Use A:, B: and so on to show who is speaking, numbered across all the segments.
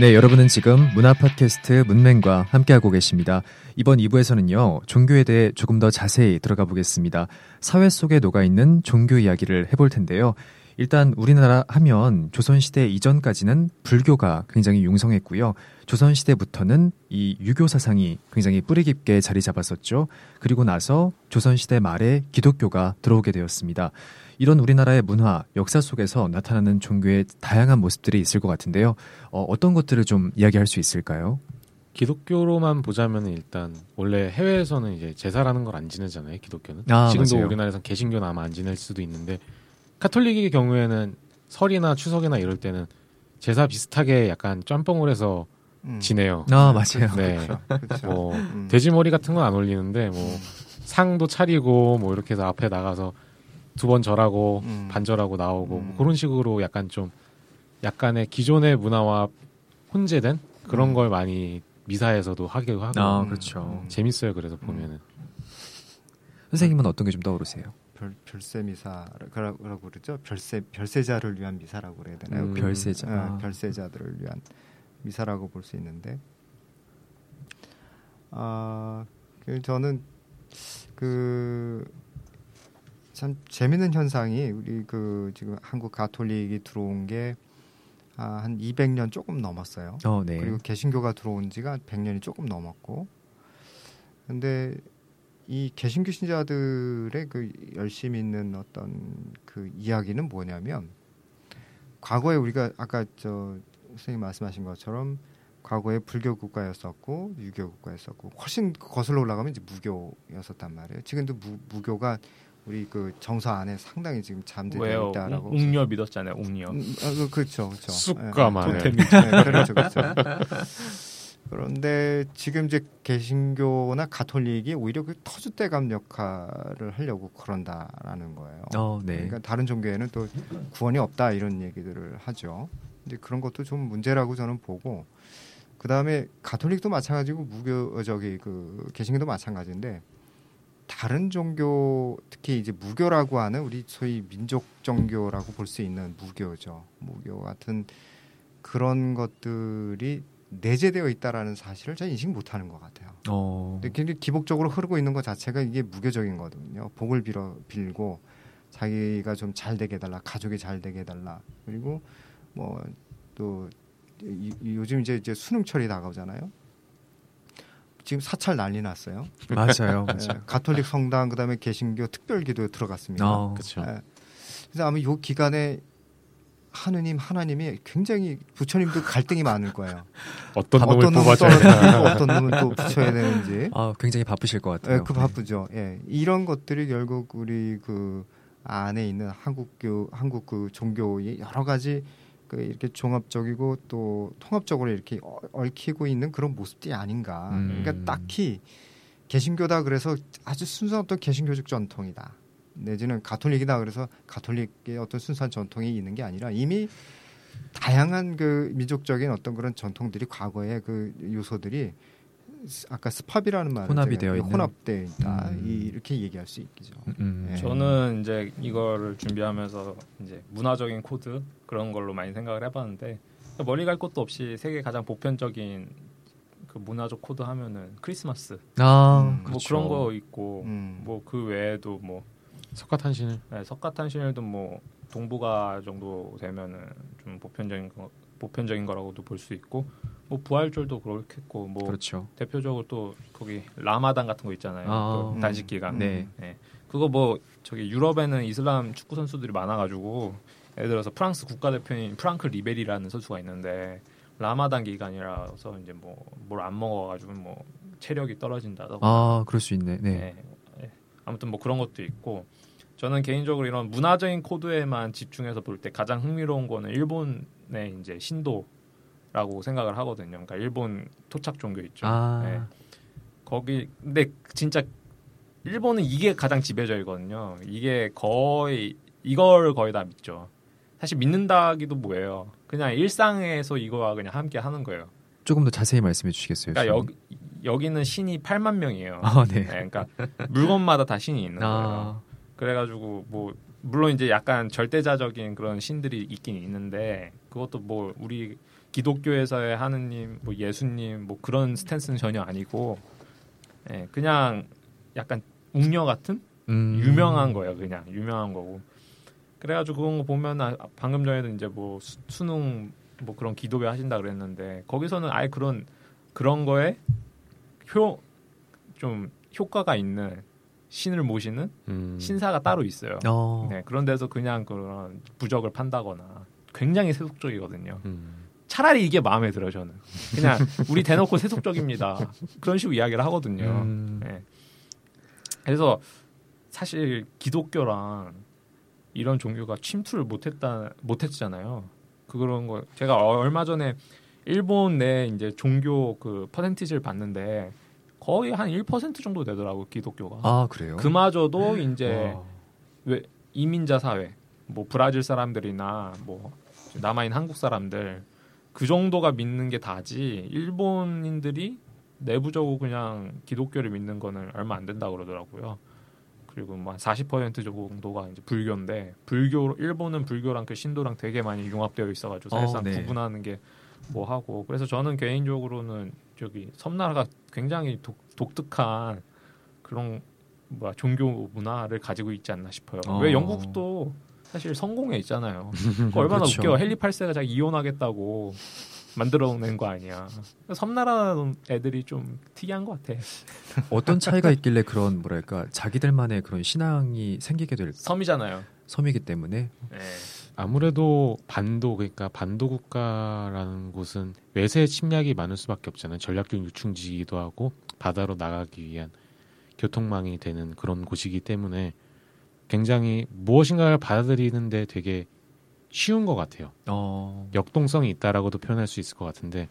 A: 네, 여러분은 지금 문화 팟캐스트 문맹과 함께하고 계십니다. 이번 2부에서는요, 종교에 대해 조금 더 자세히 들어가 보겠습니다. 사회 속에 녹아있는 종교 이야기를 해볼 텐데요. 일단 우리나라 하면 조선시대 이전까지는 불교가 굉장히 융성했고요. 조선시대부터는 이 유교 사상이 굉장히 뿌리 깊게 자리 잡았었죠. 그리고 나서 조선시대 말에 기독교가 들어오게 되었습니다. 이런 우리나라의 문화, 역사 속에서 나타나는 종교의 다양한 모습들이 있을 것 같은데요. 어, 떤 것들을 좀 이야기할 수 있을까요?
B: 기독교로만 보자면 일단 원래 해외에서는 이제 제사라는 걸 안 지내잖아요. 기독교는 아, 지금도 맞아요. 우리나라에선 개신교는 아마 안 지낼 수도 있는데 카톨릭의 경우에는 설이나 추석이나 이럴 때는 제사 비슷하게 약간 짬뽕을 해서 음. 지내요.
A: 아 맞아요.
B: 네. 그렇죠. 뭐 음. 돼지 머리 같은 건 안 올리는데 뭐 음. 상도 차리고 뭐 이렇게 해서 앞에 나가서 두 번 절하고 음. 반절하고 나오고 뭐 음. 그런 식으로 약간 좀 약간의 기존의 문화와 혼재된 그런 음. 걸 많이 미사에서도 하게 하고
A: 아 그렇죠.
B: 재밌어요. 그래서 보면은
A: 선생님은 어떤 게 좀 떠오르세요?
C: 별, 별세 미사라고 그러죠. 별세 별세자를 위한 미사라고 그래야 되나요?
A: 음, 별세자.
C: 어, 별세자들을 위한 미사라고 볼 수 있는데, 아, 그 저는 그 참 재밌는 현상이 우리 그 지금 한국 가톨릭이 들어온 게 아, 한 200년 조금 넘었어요.
A: 어, 네.
C: 그리고 개신교가 들어온 지가 100년이 조금 넘었고, 근데 이 개신교 신자들의 그 열심히 있는 어떤 그 이야기는 뭐냐면 과거에 우리가 아까 저 선생님 말씀하신 것처럼 과거에 불교 국가였었고 유교 국가였었고 훨씬 거슬러 올라가면 이제 무교였었단 말이에요. 지금도 무, 무교가 우리 그 정서 안에 상당히 지금 잠들어 있다라고.
D: 웅녀 믿었잖아요. 웅녀. 음,
C: 아, 그, 그렇죠, 그렇죠.
B: 쑥가만.
C: 네, 네, 그렇죠, 그렇죠. 그런데 지금 이제 개신교나 가톨릭이 오히려 그 터줏대감 역할을 하려고 그런다라는 거예요.
A: 어, 네.
C: 그러니까 다른 종교에는 또 구원이 없다 이런 얘기들을 하죠. 이제 그런 것도 좀 문제라고 저는 보고 그 다음에 가톨릭도 마찬가지고 무교 저기 그 개신교도 마찬가지인데 다른 종교 특히 이제 무교라고 하는 우리 소위 민족 종교라고 볼 수 있는 무교죠. 무교 같은 그런 것들이 내재되어 있다라는 사실을 잘 인식 못하는 것 같아요.
A: 어.
C: 근데 굉장히 기복적으로 흐르고 있는 것 자체가 이게 무교적인 거거든요. 복을 빌어 빌고 자기가 좀 잘 되게 해달라, 가족이 잘 되게 해달라. 그리고 뭐 또 요즘 이제 이제 수능철이 다가오잖아요. 지금 사찰 난리 났어요.
A: 맞아요, 맞아요.
C: 네, 가톨릭 성당 그다음에 개신교 특별기도에 들어갔습니다.
A: 어, 그렇죠. 네.
C: 그래서 아마 요 기간에 하느님 하나님이 굉장히 부처님도 갈등이 많을 거예요.
B: 어떤 놈을 어떤 뽑아줘야
C: 어떤 놈은 또 붙여야 되는지.
A: 아, 굉장히 바쁘실 것 같아요.
C: 네, 그 바쁘죠. 예. 이런 것들이 결국 우리 그 안에 있는 한국교 한국 그 종교의 여러 가지 그 이렇게 종합적이고 또 통합적으로 이렇게 얽히고 있는 그런 모습들이 아닌가. 음. 그러니까 딱히 개신교다 그래서 아주 순수한 어떤 개신교적 전통이다. 내지는 가톨릭이다 그래서 가톨릭의 어떤 순수한 전통이 있는 게 아니라 이미 다양한 그 민족적인 어떤 그런 전통들이 과거의 그 요소들이 아까 습합이라는 말을
A: 혼합이 되어 있는
C: 혼합되어 있다 음. 이렇게 얘기할 수 있겠죠. 음.
D: 음. 네. 저는 이제 이거를 준비하면서 이제 문화적인 코드 그런 걸로 많이 생각을 해봤는데 멀리 갈 것도 없이 세계 가장 보편적인 그 문화적 코드 하면은 크리스마스
A: 아,
D: 뭐 그렇죠. 그런 거 있고 음. 뭐그 외에도 뭐
B: 석가탄신일.
D: 네, 석가탄신일도 뭐 동북아 정도 되면은 좀 보편적인 거, 보편적인 거라고도 볼 수 있고 뭐 부활절도 그렇겠고 뭐
A: 그렇죠.
D: 대표적으로 또 거기 라마단 같은 거 있잖아요. 아, 음. 단식 기간.
A: 네.
D: 네. 그거 뭐 저기 유럽에는 이슬람 축구 선수들이 많아가지고 예를 들어서 프랑스 국가대표인 프랑크 리베리라는 선수가 있는데 라마단 기간이라서 이제 뭐 뭘 안 먹어가지고 뭐 체력이 떨어진다던가.
A: 아 그럴 수 있네. 네. 네.
D: 네. 아무튼 뭐 그런 것도 있고 저는 개인적으로 이런 문화적인 코드에만 집중해서 볼 때 가장 흥미로운 거는 일본의 이제 신도라고 생각을 하거든요. 그러니까 일본 토착 종교 있죠.
A: 아. 네.
D: 거기 근데 진짜 일본은 이게 가장 지배적이거든요. 이게 거의 이걸 거의 다 믿죠. 사실 믿는다기도 뭐예요. 그냥 일상에서 이거와 그냥 함께 하는 거예요.
A: 조금 더 자세히 말씀해 주시겠어요?
D: 그러니까 여기 여기는 신이 8만 명이에요.
A: 아, 네.
D: 네. 그러니까 물건마다 다 신이 있는 아. 거예요. 그래가지고 뭐 물론 이제 약간 절대자적인 그런 신들이 있긴 있는데 그것도 뭐 우리 기독교에서의 하느님, 뭐 예수님, 뭐 그런 스탠스는 전혀 아니고, 예, 그냥 약간 웅녀 같은 음. 유명한 거예요, 그냥 유명한 거고. 그래가지고 그런 거 보면 아, 방금 전에도 이제 뭐 수, 수능 뭐 그런 기도회 하신다 그랬는데 거기서는 아예 그런 그런 거에 효 좀 효과가 있는 신을 모시는 음. 신사가 따로 있어요. 어. 네, 그런 데서 그냥 그런 부적을 판다거나 굉장히 세속적이거든요. 음. 차라리 이게 마음에 들어요, 저는. 그냥 우리 대놓고 세속적입니다. 그런 식으로 이야기를 하거든요. 음. 네. 그래서 사실 기독교랑 이런 종교가 침투를 못했다 못했잖아요. 그런 거 제가 얼마 전에 일본 내 이제 종교 그 퍼센티지를 봤는데 거의 한 1% 정도 되더라고 기독교가.
A: 아 그래요?
D: 그마저도 네. 이제 왜 이민자 사회, 뭐 브라질 사람들이나 뭐 남아있는 한국 사람들 그 정도가 믿는 게 다지 일본인들이 내부적으로 그냥 기독교를 믿는 거는 얼마 안 된다 고 그러더라고요. 그리고 뭐40% 정도가 이제 불교인데 불교 일본은 불교랑 그 신도랑 되게 많이 융합되어 있어가지고 어, 사실상 어, 네. 구분하는 게 뭐 하고 그래서 저는 개인적으로는 저기 섬나라가 굉장히 독, 독특한 그런 뭐야 종교 문화를 가지고 있지 않나 싶어요. 어. 왜 영국도 사실 성공해 있잖아요. 얼마나 그렇죠. 웃겨 헨리 8세가 자기 이혼하겠다고 만들어낸 거 아니야. 섬나라 애들이 좀 특이한 것 같아.
A: 어떤 차이가 있길래 그런 뭐랄까 자기들만의 그런 신앙이 생기게 될
D: 섬이잖아요.
A: 섬이기 때문에. 네.
B: 아무래도 반도 그러니까 반도 국가라는 곳은 외세 침략이 많을 수밖에 없잖아요. 전략적 유충지이기도 하고 바다로 나가기 위한 교통망이 되는 그런 곳이기 때문에 굉장히 무엇인가를 받아들이는데 되게 쉬운 것 같아요. 어. 역동성이 있다라고도 표현할 수 있을 것 같은데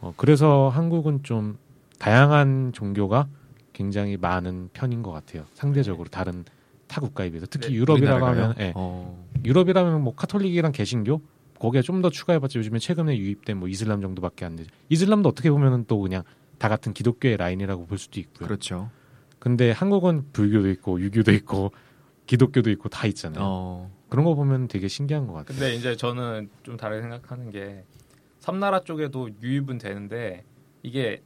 B: 어, 그래서 한국은 좀 다양한 종교가 굉장히 많은 편인 것 같아요. 상대적으로 다른 타 국가에 비해서 특히 네, 유럽이라고 하면 예, 어. 유럽이라면 뭐 카톨릭이랑 개신교 거기에 좀 더 추가해봤자 요즘에 최근에 유입된 뭐 이슬람 정도밖에 안 되죠. 이슬람도 어떻게 보면은 또 그냥 다 같은 기독교의 라인이라고 볼 수도 있고요.
A: 그렇죠.
B: 근데 한국은 불교도 있고 유교도 있고 기독교도 있고 다 있잖아요. 어. 그런 거 보면 되게 신기한 것 같아요.
D: 근데 이제 저는 좀 다르게 생각하는 게 섬나라 쪽에도 유입은 되는데 이게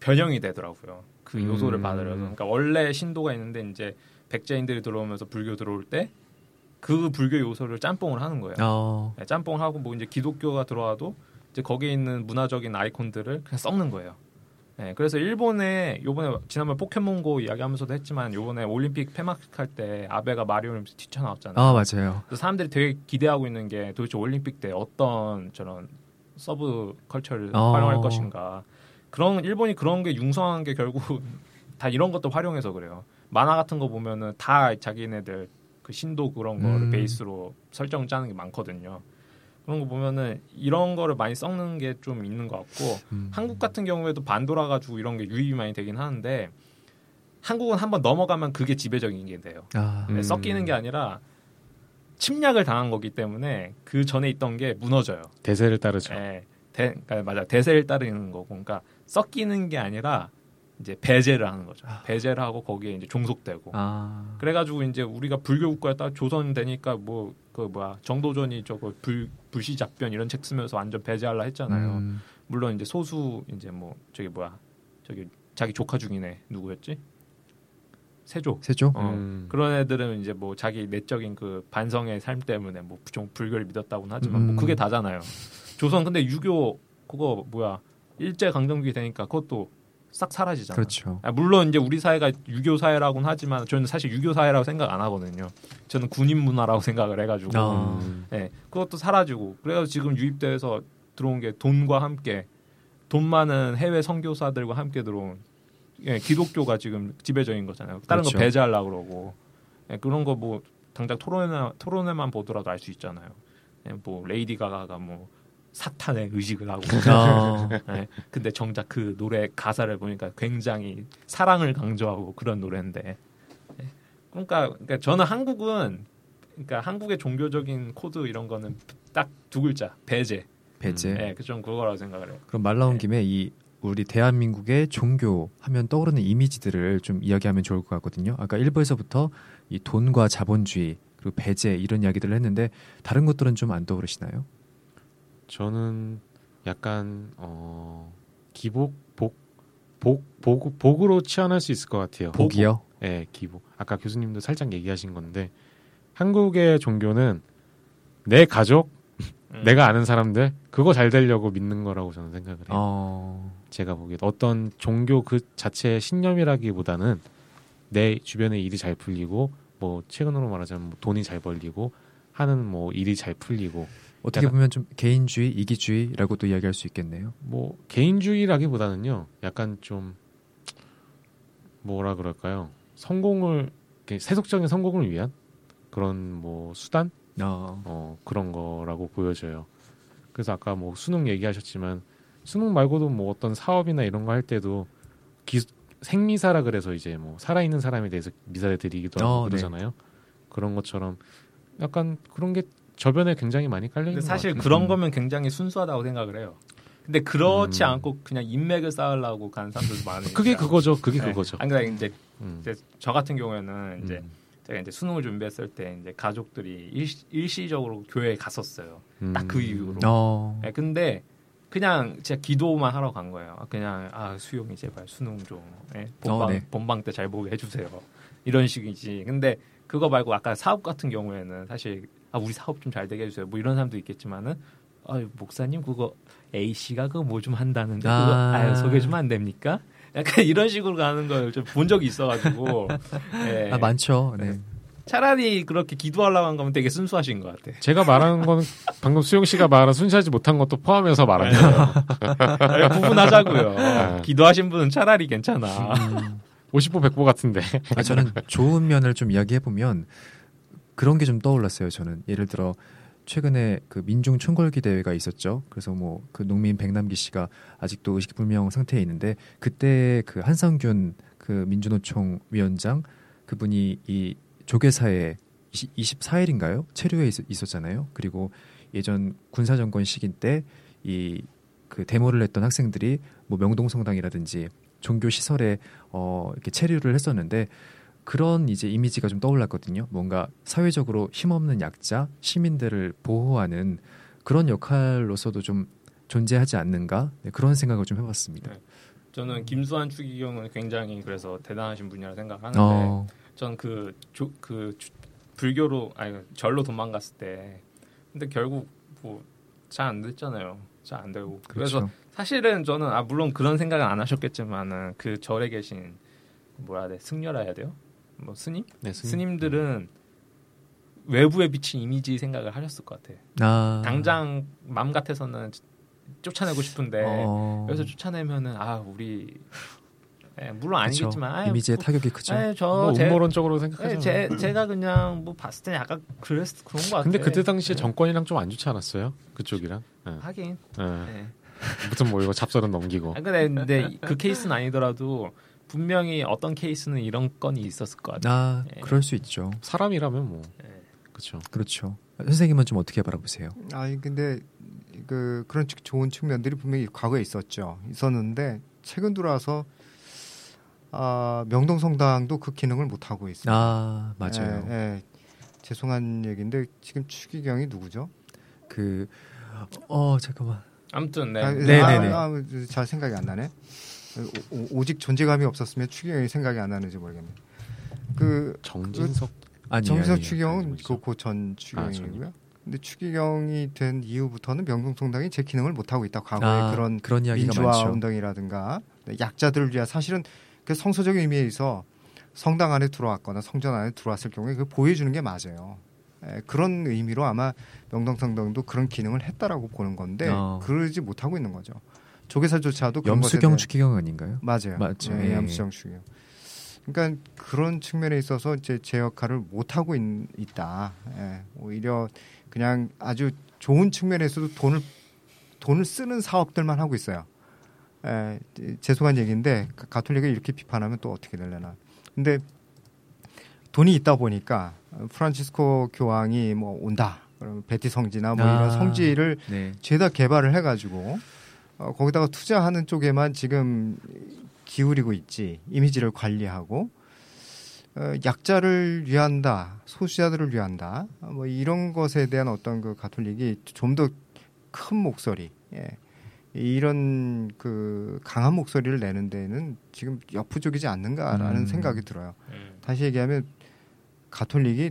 D: 변형이 되더라고요. 그 요소를 음. 받으려서. 그러니까 원래 신도가 있는데 이제 백제인들이 들어오면서 불교 들어올 때 그 불교 요소를 짬뽕을 하는 거예요. 어. 네, 짬뽕을 하고 뭐 이제 기독교가 들어와도 이제 거기에 있는 문화적인 아이콘들을 그냥 섞는 거예요. 네, 그래서 일본에 요번에 지난번 포켓몬고 이야기하면서도 했지만 요번에 올림픽 폐막할 때 아베가 마리오로 뛰쳐나왔잖아요.
A: 아 맞아요.
D: 그래서 사람들이 되게 기대하고 있는 게 도대체 올림픽 때 어떤 저런 서브 컬처를 어. 활용할 것인가. 그런 일본이 그런 게 융성한 게 결국 다 이런 것도 활용해서 그래요. 만화 같은 거 보면은 다 자기네들 그 신도 그런 거를 음. 베이스로 설정 짜는 게 많거든요. 그런 거 보면은 이런 거를 많이 썩는 게 좀 있는 것 같고 음. 한국 같은 경우에도 반도라 가지고 이런 게 유입이 많이 되긴 하는데 한국은 한번 넘어가면 그게 지배적인 게 돼요. 아. 네, 섞이는 게 아니라 침략을 당한 거기 때문에 그 전에 있던 게 무너져요.
B: 대세를 따르죠.
D: 네, 대, 그러니까 맞아 대세를 따르는 거고, 그러니까 섞이는 게 아니라 이제 배제를 하는 거죠. 아. 배제를 하고 거기에 이제 종속되고. 아. 그래가지고 이제 우리가 불교 국가에 따라 조선 되니까 뭐 그 뭐야 정도전이 저거 불 불시잡변 이런 책 쓰면서 완전 배제하려 했잖아요. 음. 물론 이제 소수 이제 뭐 저기 뭐야 저기 자기 조카 중이네 누구였지? 세조.
A: 세조.
D: 어. 음. 그런 애들은 이제 뭐 자기 내적인 그 반성의 삶 때문에 뭐 좀 불교를 믿었다고는 하지만 뭐 음. 뭐 그게 다잖아요. 조선 근데 유교 그거 뭐야 일제 강점기 되니까 그것도 싹 사라지잖아요.
A: 그렇죠.
D: 아, 물론 이제 우리 사회가 유교 사회라고는 하지만 저는 사실 유교 사회라고 생각 안 하거든요. 저는 군인 문화라고 생각을 해가지고, 아. 네, 그것도 사라지고 그래서 지금 유입돼서 들어온 게 돈과 함께 돈 많은 해외 선교사들과 함께 들어온 예, 기독교가 지금 지배적인 거잖아요. 다른 그렇죠. 거 배제하려고 그러고 예, 그런 거 뭐 당장 토론회 토론회만 보더라도 알 수 있잖아요. 예, 뭐 레이디 가가가 뭐 사탄의 의식을 하고. 아. 네. 근데 정작 그 노래 가사를 보니까 굉장히 사랑을 강조하고 그런 노래인데. 네. 그러니까, 그러니까 저는 한국은 그러니까 한국의 종교적인 코드 이런 거는 딱 두 글자 배제.
A: 배제.
D: 네, 그좀 그거라고 생각을 해요.
A: 그럼 말 나온 네. 김에 이 우리 대한민국의 종교 하면 떠오르는 이미지들을 좀 이야기하면 좋을 것 같거든요. 아까 일부에서부터 이 돈과 자본주의 그리고 배제 이런 이야기들을 했는데 다른 것들은 좀 안 떠오르시나요?
B: 저는 약간 어 기복 복 복, 복, 복 으로 치환할 수 있을 것 같아요.
A: 복이요?
B: 예, 네, 기복. 아까 교수님도 살짝 얘기하신 건데 한국의 종교는 내 가족, 음. 내가 아는 사람들 그거 잘 되려고 믿는 거라고 저는 생각을 해요. 어... 제가 보기에 어떤 종교 그 자체의 신념이라기보다는 내 주변에 일이 잘 풀리고 뭐 최근으로 말하자면 뭐 돈이 잘 벌리고 하는 뭐 일이 잘 풀리고
A: 어떻게 약간, 보면 좀 개인주의, 이기주의라고도 이야기할 수 있겠네요.
B: 뭐 개인주의라기보다는요, 약간 좀 뭐라 그럴까요? 성공을 세속적인 성공을 위한 그런 뭐 수단, 어. 어 그런 거라고 보여져요. 그래서 아까 뭐 수능 얘기하셨지만 수능 말고도 뭐 어떤 사업이나 이런 거 할 때도 기, 생미사라 그래서 이제 뭐 살아있는 사람에 대해서 미사를 드리기도 하고 어, 네. 그러잖아요. 네. 그런 것처럼 약간 그런 게 저변에 굉장히 많이 깔려 있는
D: 사실 그런 음. 거면 굉장히 순수하다고 생각을 해요. 근데 그렇지 음. 않고 그냥 인맥을 쌓으려고 가는 사람들도 많으니까.
B: 그게 그거죠. 그게 네. 그거죠.
D: 안 그러니까 이제, 음. 이제 저 같은 경우에는 이제 음. 제가 이제 수능을 준비했을 때 이제 가족들이 일시, 적으로 교회에 갔었어요. 딱 그 이유로. 어. 네, 근데 그냥 제가 기도만 하러 간 거예요. 그냥 아 수용이 제발 수능 좀 네, 본방 어, 네. 본방 때 잘 보게 해주세요. 이런 식이지. 근데 그거 말고 아까 사업 같은 경우에는 사실 아 우리 사업 좀 잘 되게 해주세요. 뭐 이런 사람도 있겠지만은 아 목사님 그거 A 씨가 그거 뭐 좀 한다는데 아. 그거 아 소개 좀 안 됩니까? 약간 이런 식으로 가는 걸 좀 본 적이 있어가지고
A: 네. 아 많죠. 네.
D: 차라리 그렇게 기도하려고 한 거면 되게 순수하신 것 같아.
B: 제가 말하는 건 방금 수영 씨가 말한 순수하지 못한 것도 포함해서 말한 거예요.
D: 구분하자고요. 네. 기도하신 분은 차라리 괜찮아. 음.
B: 50보 100보 같은데.
A: 아, 저는 좋은 면을 좀 이야기해 보면 그런 게 좀 떠올랐어요. 저는 예를 들어 최근에 그 민중 총궐기 대회가 있었죠. 그래서 뭐 그 농민 백남기 씨가 아직도 의식불명 상태에 있는데 그때 그 한상균 그 민주노총 위원장 그분이 이 조계사에 24일인가요? 체류해 있, 었잖아요 그리고 예전 군사정권 시기 때 이 그 데모를 했던 학생들이 뭐 명동성당이라든지 종교 시설에 어 이렇게 체류를 했었는데 그런 이제 이미지가 좀 떠올랐거든요. 뭔가 사회적으로 힘없는 약자, 시민들을 보호하는 그런 역할로서도 좀 존재하지 않는가 네, 그런 생각을 좀 해봤습니다. 네.
D: 저는 김수환 추기경은 굉장히 그래서 대단하신 분이라 생각하는데 어. 전그 그 불교로 아니 절로 도망갔을 때 근데 결국 뭐 잘 안 됐잖아요. 잘 안 되고 그렇죠. 그래서 사실은 저는 아 물론 그런 생각은 안 하셨겠지만은 그 절에 계신 뭐라 해야 돼 승려라 해야 돼요? 뭐 스님? 네, 스님. 들은 외부에 비친 이미지 생각을 하셨을 것 같아. 아. 당장 맘 같아서는 쫓아내고 싶은데 어. 여기서 쫓아내면은 아 우리 예, 물론 아니겠지만
A: 아유, 이미지의 뭐, 타격이 크죠.
B: 저뭐 음모론적으로 생각하죠.
D: 제, 제가 그냥 뭐 봤을 때 약간 그랬 그런 거 같아요.
B: 근데 그때 당시에 네. 정권이랑 좀 안 좋지 않았어요? 그쪽이랑.
D: 네. 하긴.
B: 네. 네. 무튼 뭐 이거 잡설은 넘기고.
D: 아, 근데, 근데 그 케이스는 아니더라도 분명히 어떤 케이스는 이런 건이 있었을 것 같아요. 아,
A: 네. 그럴 수 있죠.
B: 사람이라면 뭐. 그렇죠.
A: 그렇죠. 선생님은 좀 어떻게 바라보세요?
C: 아니 근데 그 그런 좋은 측면들이 분명히 과거에 있었죠. 있었는데 최근 들어와서 아, 명동성당도 그 기능을 못 하고 있어요.
A: 아 맞아요. 예, 예.
C: 죄송한 얘기인데 지금 추기경이 누구죠?
A: 그 어 잠깐만.
D: 아무튼 네.
C: 아, 네네네. 아, 네. 아, 아, 잘 생각이 안 나네. 오, 직 존재감이 없었으면 추기경이 생각이 안 나는지 모르겠네. 그
B: 정진석 그,
C: 아니, 정진석 추기경은 그고전 추기경이고요. 아, 근데 추기경이 된 이후부터는 명동성당이 제 기능을 못 하고 있다. 과거에 아, 그런, 그런 민주화 많죠. 운동이라든가 약자들을 위한 사실은 그 성서적인 의미에서 성당 안에 들어왔거나 성전 안에 들어왔을 경우에 그 보여주는 게 맞아요. 에, 그런 의미로 아마 명동성당도 그런 기능을 했다라고 보는 건데 어. 그러지 못하고 있는 거죠. 조계사조차도
A: 염수경 추기경 아닌가요?
C: 맞아요. 맞죠. 네, 예. 염수경 추기경. 그러니까 그런 측면에 있어서 이제 제 역할을 못 하고 있, 다 예. 오히려 그냥 아주 좋은 측면에서도 돈을 돈을 쓰는 사업들만 하고 있어요. 에, 죄송한 얘기인데 가톨릭을 이렇게 비판하면 또 어떻게 될려나. 근데 돈이 있다 보니까 프란치스코 교황이 뭐 온다. 그러면 베티 성지나 뭐 아, 이런 성지를 네. 죄다 개발을 해가지고 어, 거기다가 투자하는 쪽에만 지금 기울이고 있지 이미지를 관리하고 어, 약자를 위한다, 소수자들을 위한다, 뭐 이런 것에 대한 어떤 그 가톨릭이 좀 더 큰 목소리, 예. 이런 그 강한 목소리를 내는 데는 지금 역부족이지 않는가라는
A: 음.
C: 생각이 들어요.
D: 음.
C: 다시 얘기하면 가톨릭이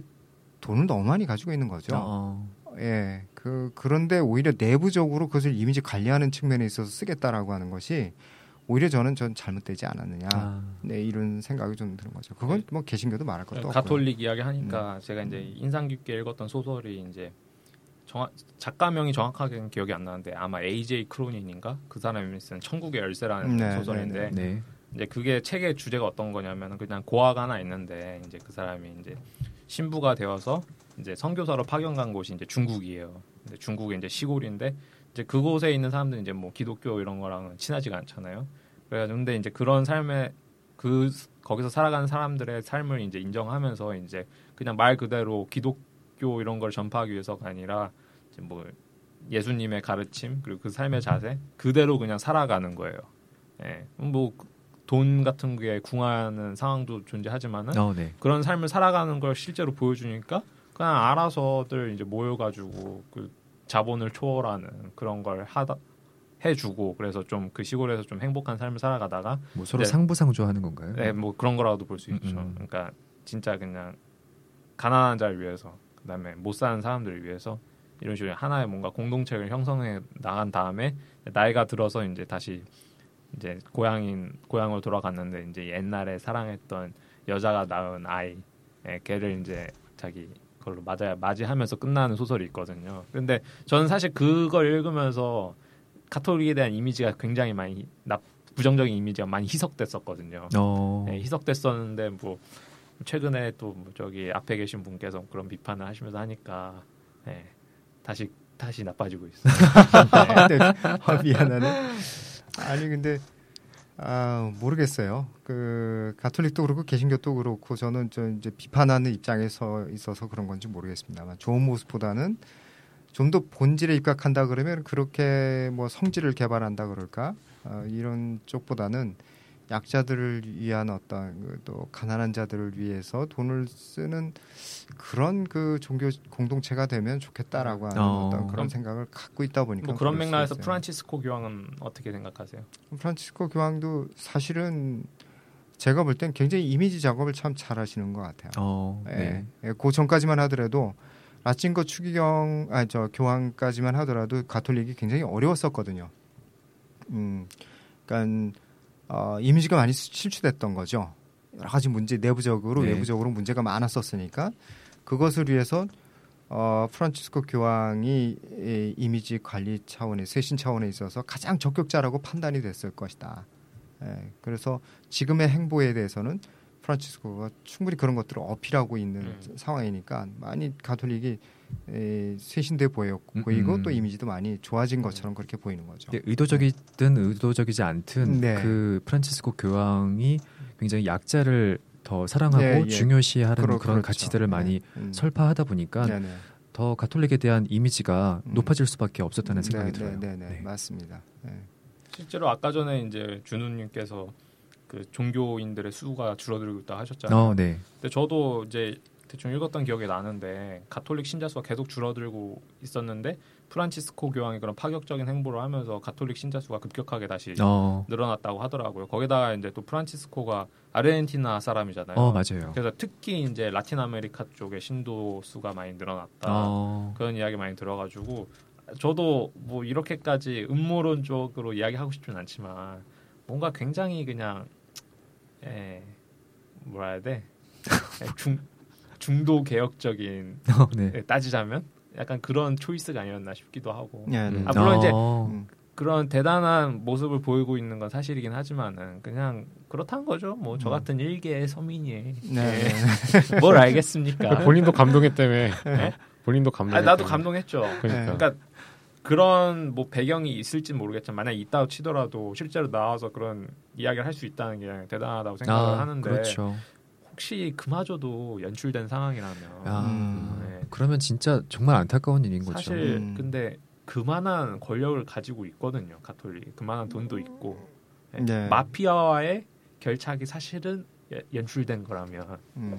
C: 돈을 너무 많이 가지고 있는 거죠.
A: 어.
C: 예. 그 그런데 오히려 내부적으로 그것을 이미지 관리하는 측면에 있어서 쓰겠다라고 하는 것이 오히려 저는 전 잘못되지 않았느냐.
A: 아.
C: 네, 이런 생각이 좀 드는 거죠. 그건 뭐 개신교도 말할 것도 없고.
D: 네, 가톨릭 이야기 하니까
C: 음.
D: 제가 이제 인상 깊게 읽었던 소설이 이제 정확 작가명이 정확하게는 기억이 안 나는데 아마 AJ 크로닌인가 그 사람이 쓴 천국의 열쇠라는
C: 네,
D: 소설인데
A: 네.
D: 이제 그게 책의 주제가 어떤 거냐면 그냥 고아가 하나 있는데 이제 그 사람이 이제 신부가 되어서 이제 선교사로 파견 간 곳이 이제 중국이에요. 근데 중국의 이제 시골인데 이제 그곳에 있는 사람들은 이제 뭐 기독교 이런 거랑은 친하지가 않잖아요. 그래가지고 근데 이제 그런 삶에 그 거기서 살아가는 사람들의 삶을 이제 인정하면서 이제 그냥 말 그대로 기독교 이런 걸 전파하기 위해서가 아니라 이제 뭐 예수님의 가르침 그리고 그 삶의 자세 그대로 그냥 살아가는 거예요. 예, 뭐 돈 같은 게 궁하는 상황도 존재하지만은
A: 어, 네.
D: 그런 삶을 살아가는 걸 실제로 보여주니까 그냥 알아서들 이제 모여가지고 그 자본을 초월하는 그런 걸 하다 해주고 그래서 좀 그 시골에서 좀 행복한 삶을 살아가다가
A: 뭐 서로
D: 네.
A: 상부상조하는 건가요?
D: 네, 뭐 그런 거라도 볼수
A: 음,
D: 있죠.
A: 음.
D: 그러니까 진짜 그냥 가난한 자를 위해서 그다음에 못 사는 사람들을 위해서 이런 식으로 하나의 뭔가 공동체를 형성해 나간 다음에 나이가 들어서 이제 다시 이제 고향인 고향으로 돌아갔는데 이제 옛날에 사랑했던 여자가 낳은 아이 예, 걔를 이제 자기 걸로 맞아 맞이하면서 끝나는 소설이 있거든요. 근데 저는 사실 그걸 읽으면서 카톨릭에 대한 이미지가 굉장히 많이 나 부정적인 이미지가 많이 희석됐었거든요.
A: 어.
D: 네, 희석됐었는데 뭐 최근에 또뭐 저기 앞에 계신 분께서 그런 비판을 하시면서 하니까 네, 다시 다시 나빠지고 있어요.
C: 네. 아, 미안하네. 아니 근데 아 모르겠어요. 그 가톨릭도 그렇고 개신교도 그렇고 저는 저 이제 비판하는 입장에서 있어서 그런 건지 모르겠습니다만 좋은 모습보다는 좀 더 본질에 입각한다 그러면 그렇게 뭐 성질을 개발한다 그럴까 어, 이런 쪽보다는 약자들을 위한 어떤 그또 가난한 자들을 위해서 돈을 쓰는 그런 그 종교 공동체가 되면 좋겠다라고 하는
A: 어.
C: 어. 떤 그런
D: 그럼-
C: 생각을 갖고 있다 보니까
D: 뭐 그런 맥락에서. 프란치스코 교황은 어떻게 생각하세요?
C: 프란치스코 교황도 사실은 제가 볼 땐 굉장히 이미지 작업을 참 잘하시는 것 같아요.
A: 어.
C: 예,
A: 네.
C: 예, 그 전까지만 하더라도 라틴거 추기경 아 저 교황까지만 하더라도 가톨릭이 굉장히 어려웠었거든요. 음, 그러니까 어, 이미지가 많이 실추됐던 거죠. 여러 가지 문제 내부적으로
A: 네.
C: 외부적으로 문제가 많았었으니까 그것을 위해서 어, 프란치스코 교황이 이 이미지 관리 차원의 쇄신 차원에 있어서 가장 적격자라고 판단이 됐을 것이다. 예, 그래서 지금의 행보에 대해서는 프란치스코가 충분히 그런 것들을 어필하고 있는
D: 음.
C: 상황이니까 많이 가톨릭이 에, 쇄신돼
A: 음,
C: 보이고
A: 음.
C: 또 이미지도 많이 좋아진 것처럼 그렇게 보이는 거죠.
A: 이게 의도적이든 의도적이지 않든
C: 네.
A: 그 프란치스코 교황이 굉장히 약자를 더 사랑하고
C: 네, 예.
A: 중요시하는
C: 그러-
A: 그런
C: 그렇죠.
A: 가치들을 많이
C: 네. 음.
A: 설파하다 보니까
C: 네네.
A: 더 가톨릭에 대한 이미지가
C: 음.
A: 높아질 수밖에 없었다는 생각이
C: 네,
A: 들어요.
C: 네, 네,
A: 네.
C: 맞습니다. 네.
D: 실제로 아까 전에 이제 준우님께서 그 종교인들의 수가 줄어들고 있다 하셨잖아요.
A: 어, 네.
D: 근데 저도 이제 대충 읽었던 기억이 나는데 가톨릭 신자 수가 계속 줄어들고 있었는데 프란치스코 교황이 그런 파격적인 행보를 하면서 가톨릭 신자 수가 급격하게 다시
A: 어,
D: 늘어났다고 하더라고요. 거기다가 이제 또 프란치스코가 아르헨티나 사람이잖아요.
A: 어 맞아요.
D: 그래서 특히 이제 라틴 아메리카 쪽의 신도 수가 많이 늘어났다.
A: 어,
D: 그런 이야기 많이 들어가지고 저도 뭐 이렇게까지 음모론적으로 이야기하고 싶진 않지만 뭔가 굉장히 그냥 에 뭐라 해야 돼 에, 중 중도 개혁적인
A: 어, 네.
D: 에, 따지자면 약간 그런 초이스가 아니었나 싶기도 하고
C: 네, 네.
D: 아, 물론 이제
A: 어,
C: 음.
D: 그런 대단한 모습을 보이고 있는 건 사실이긴 하지만은 그냥 그렇다는 거죠. 뭐저
C: 음.
D: 같은 일개의 서민이
C: 네,
D: 예,
C: 네.
D: 뭘 알겠습니까?
B: 본인도 감동했다며.
D: 네?
B: 본인도 감동.
D: 아 나도 감동했죠.
B: 그러니까.
D: 그러니까 그런 뭐 배경이 있을지 는 모르겠지만 만약 있다고 치더라도 실제로 나와서 그런 이야기를 할 수 있다는 게 대단하다고 생각을
A: 아,
D: 하는데
A: 그렇죠.
D: 혹시 그마저도 연출된 상황이라면
A: 아,
C: 음.
D: 네.
A: 그러면 진짜 정말 안타까운 일인 거죠.
D: 사실
C: 음.
D: 근데 그만한 권력을 가지고 있거든요 가톨릭 그만한 돈도 있고 네.
C: 네.
D: 마피아와의 결착이 사실은 예- 연출된 거라면
C: 음.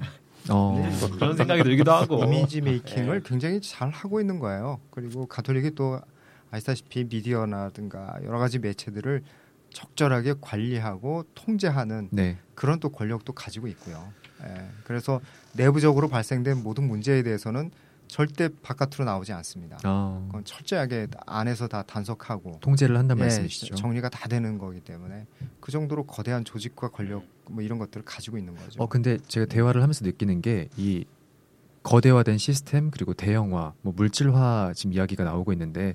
A: 어,
C: 네.
D: 그런 생각이 들기도 하고
C: 이미지 메이킹을
D: 예.
C: 굉장히 잘 하고 있는 거예요. 그리고 가톨릭이 또 아시다시피 미디어라든가 여러 가지 매체들을 적절하게 관리하고 통제하는 네. 그런 또 권력도 가지고 있고요. 예, 그래서 내부적으로 발생된 모든 문제에 대해서는 절대 바깥으로 나오지 않습니다. 아. 그건 철저하게 안에서 다 단속하고
A: 통제를 한다는 예, 말씀이시죠.
C: 정리가 다 되는 거기 때문에 그 정도로 거대한 조직과 권력 뭐 이런 것들을 가지고 있는 거죠.
A: 어 근데 제가 대화를 하면서 느끼는 게 이 거대화된 시스템 그리고 대형화, 뭐 물질화 지금 이야기가 나오고 있는데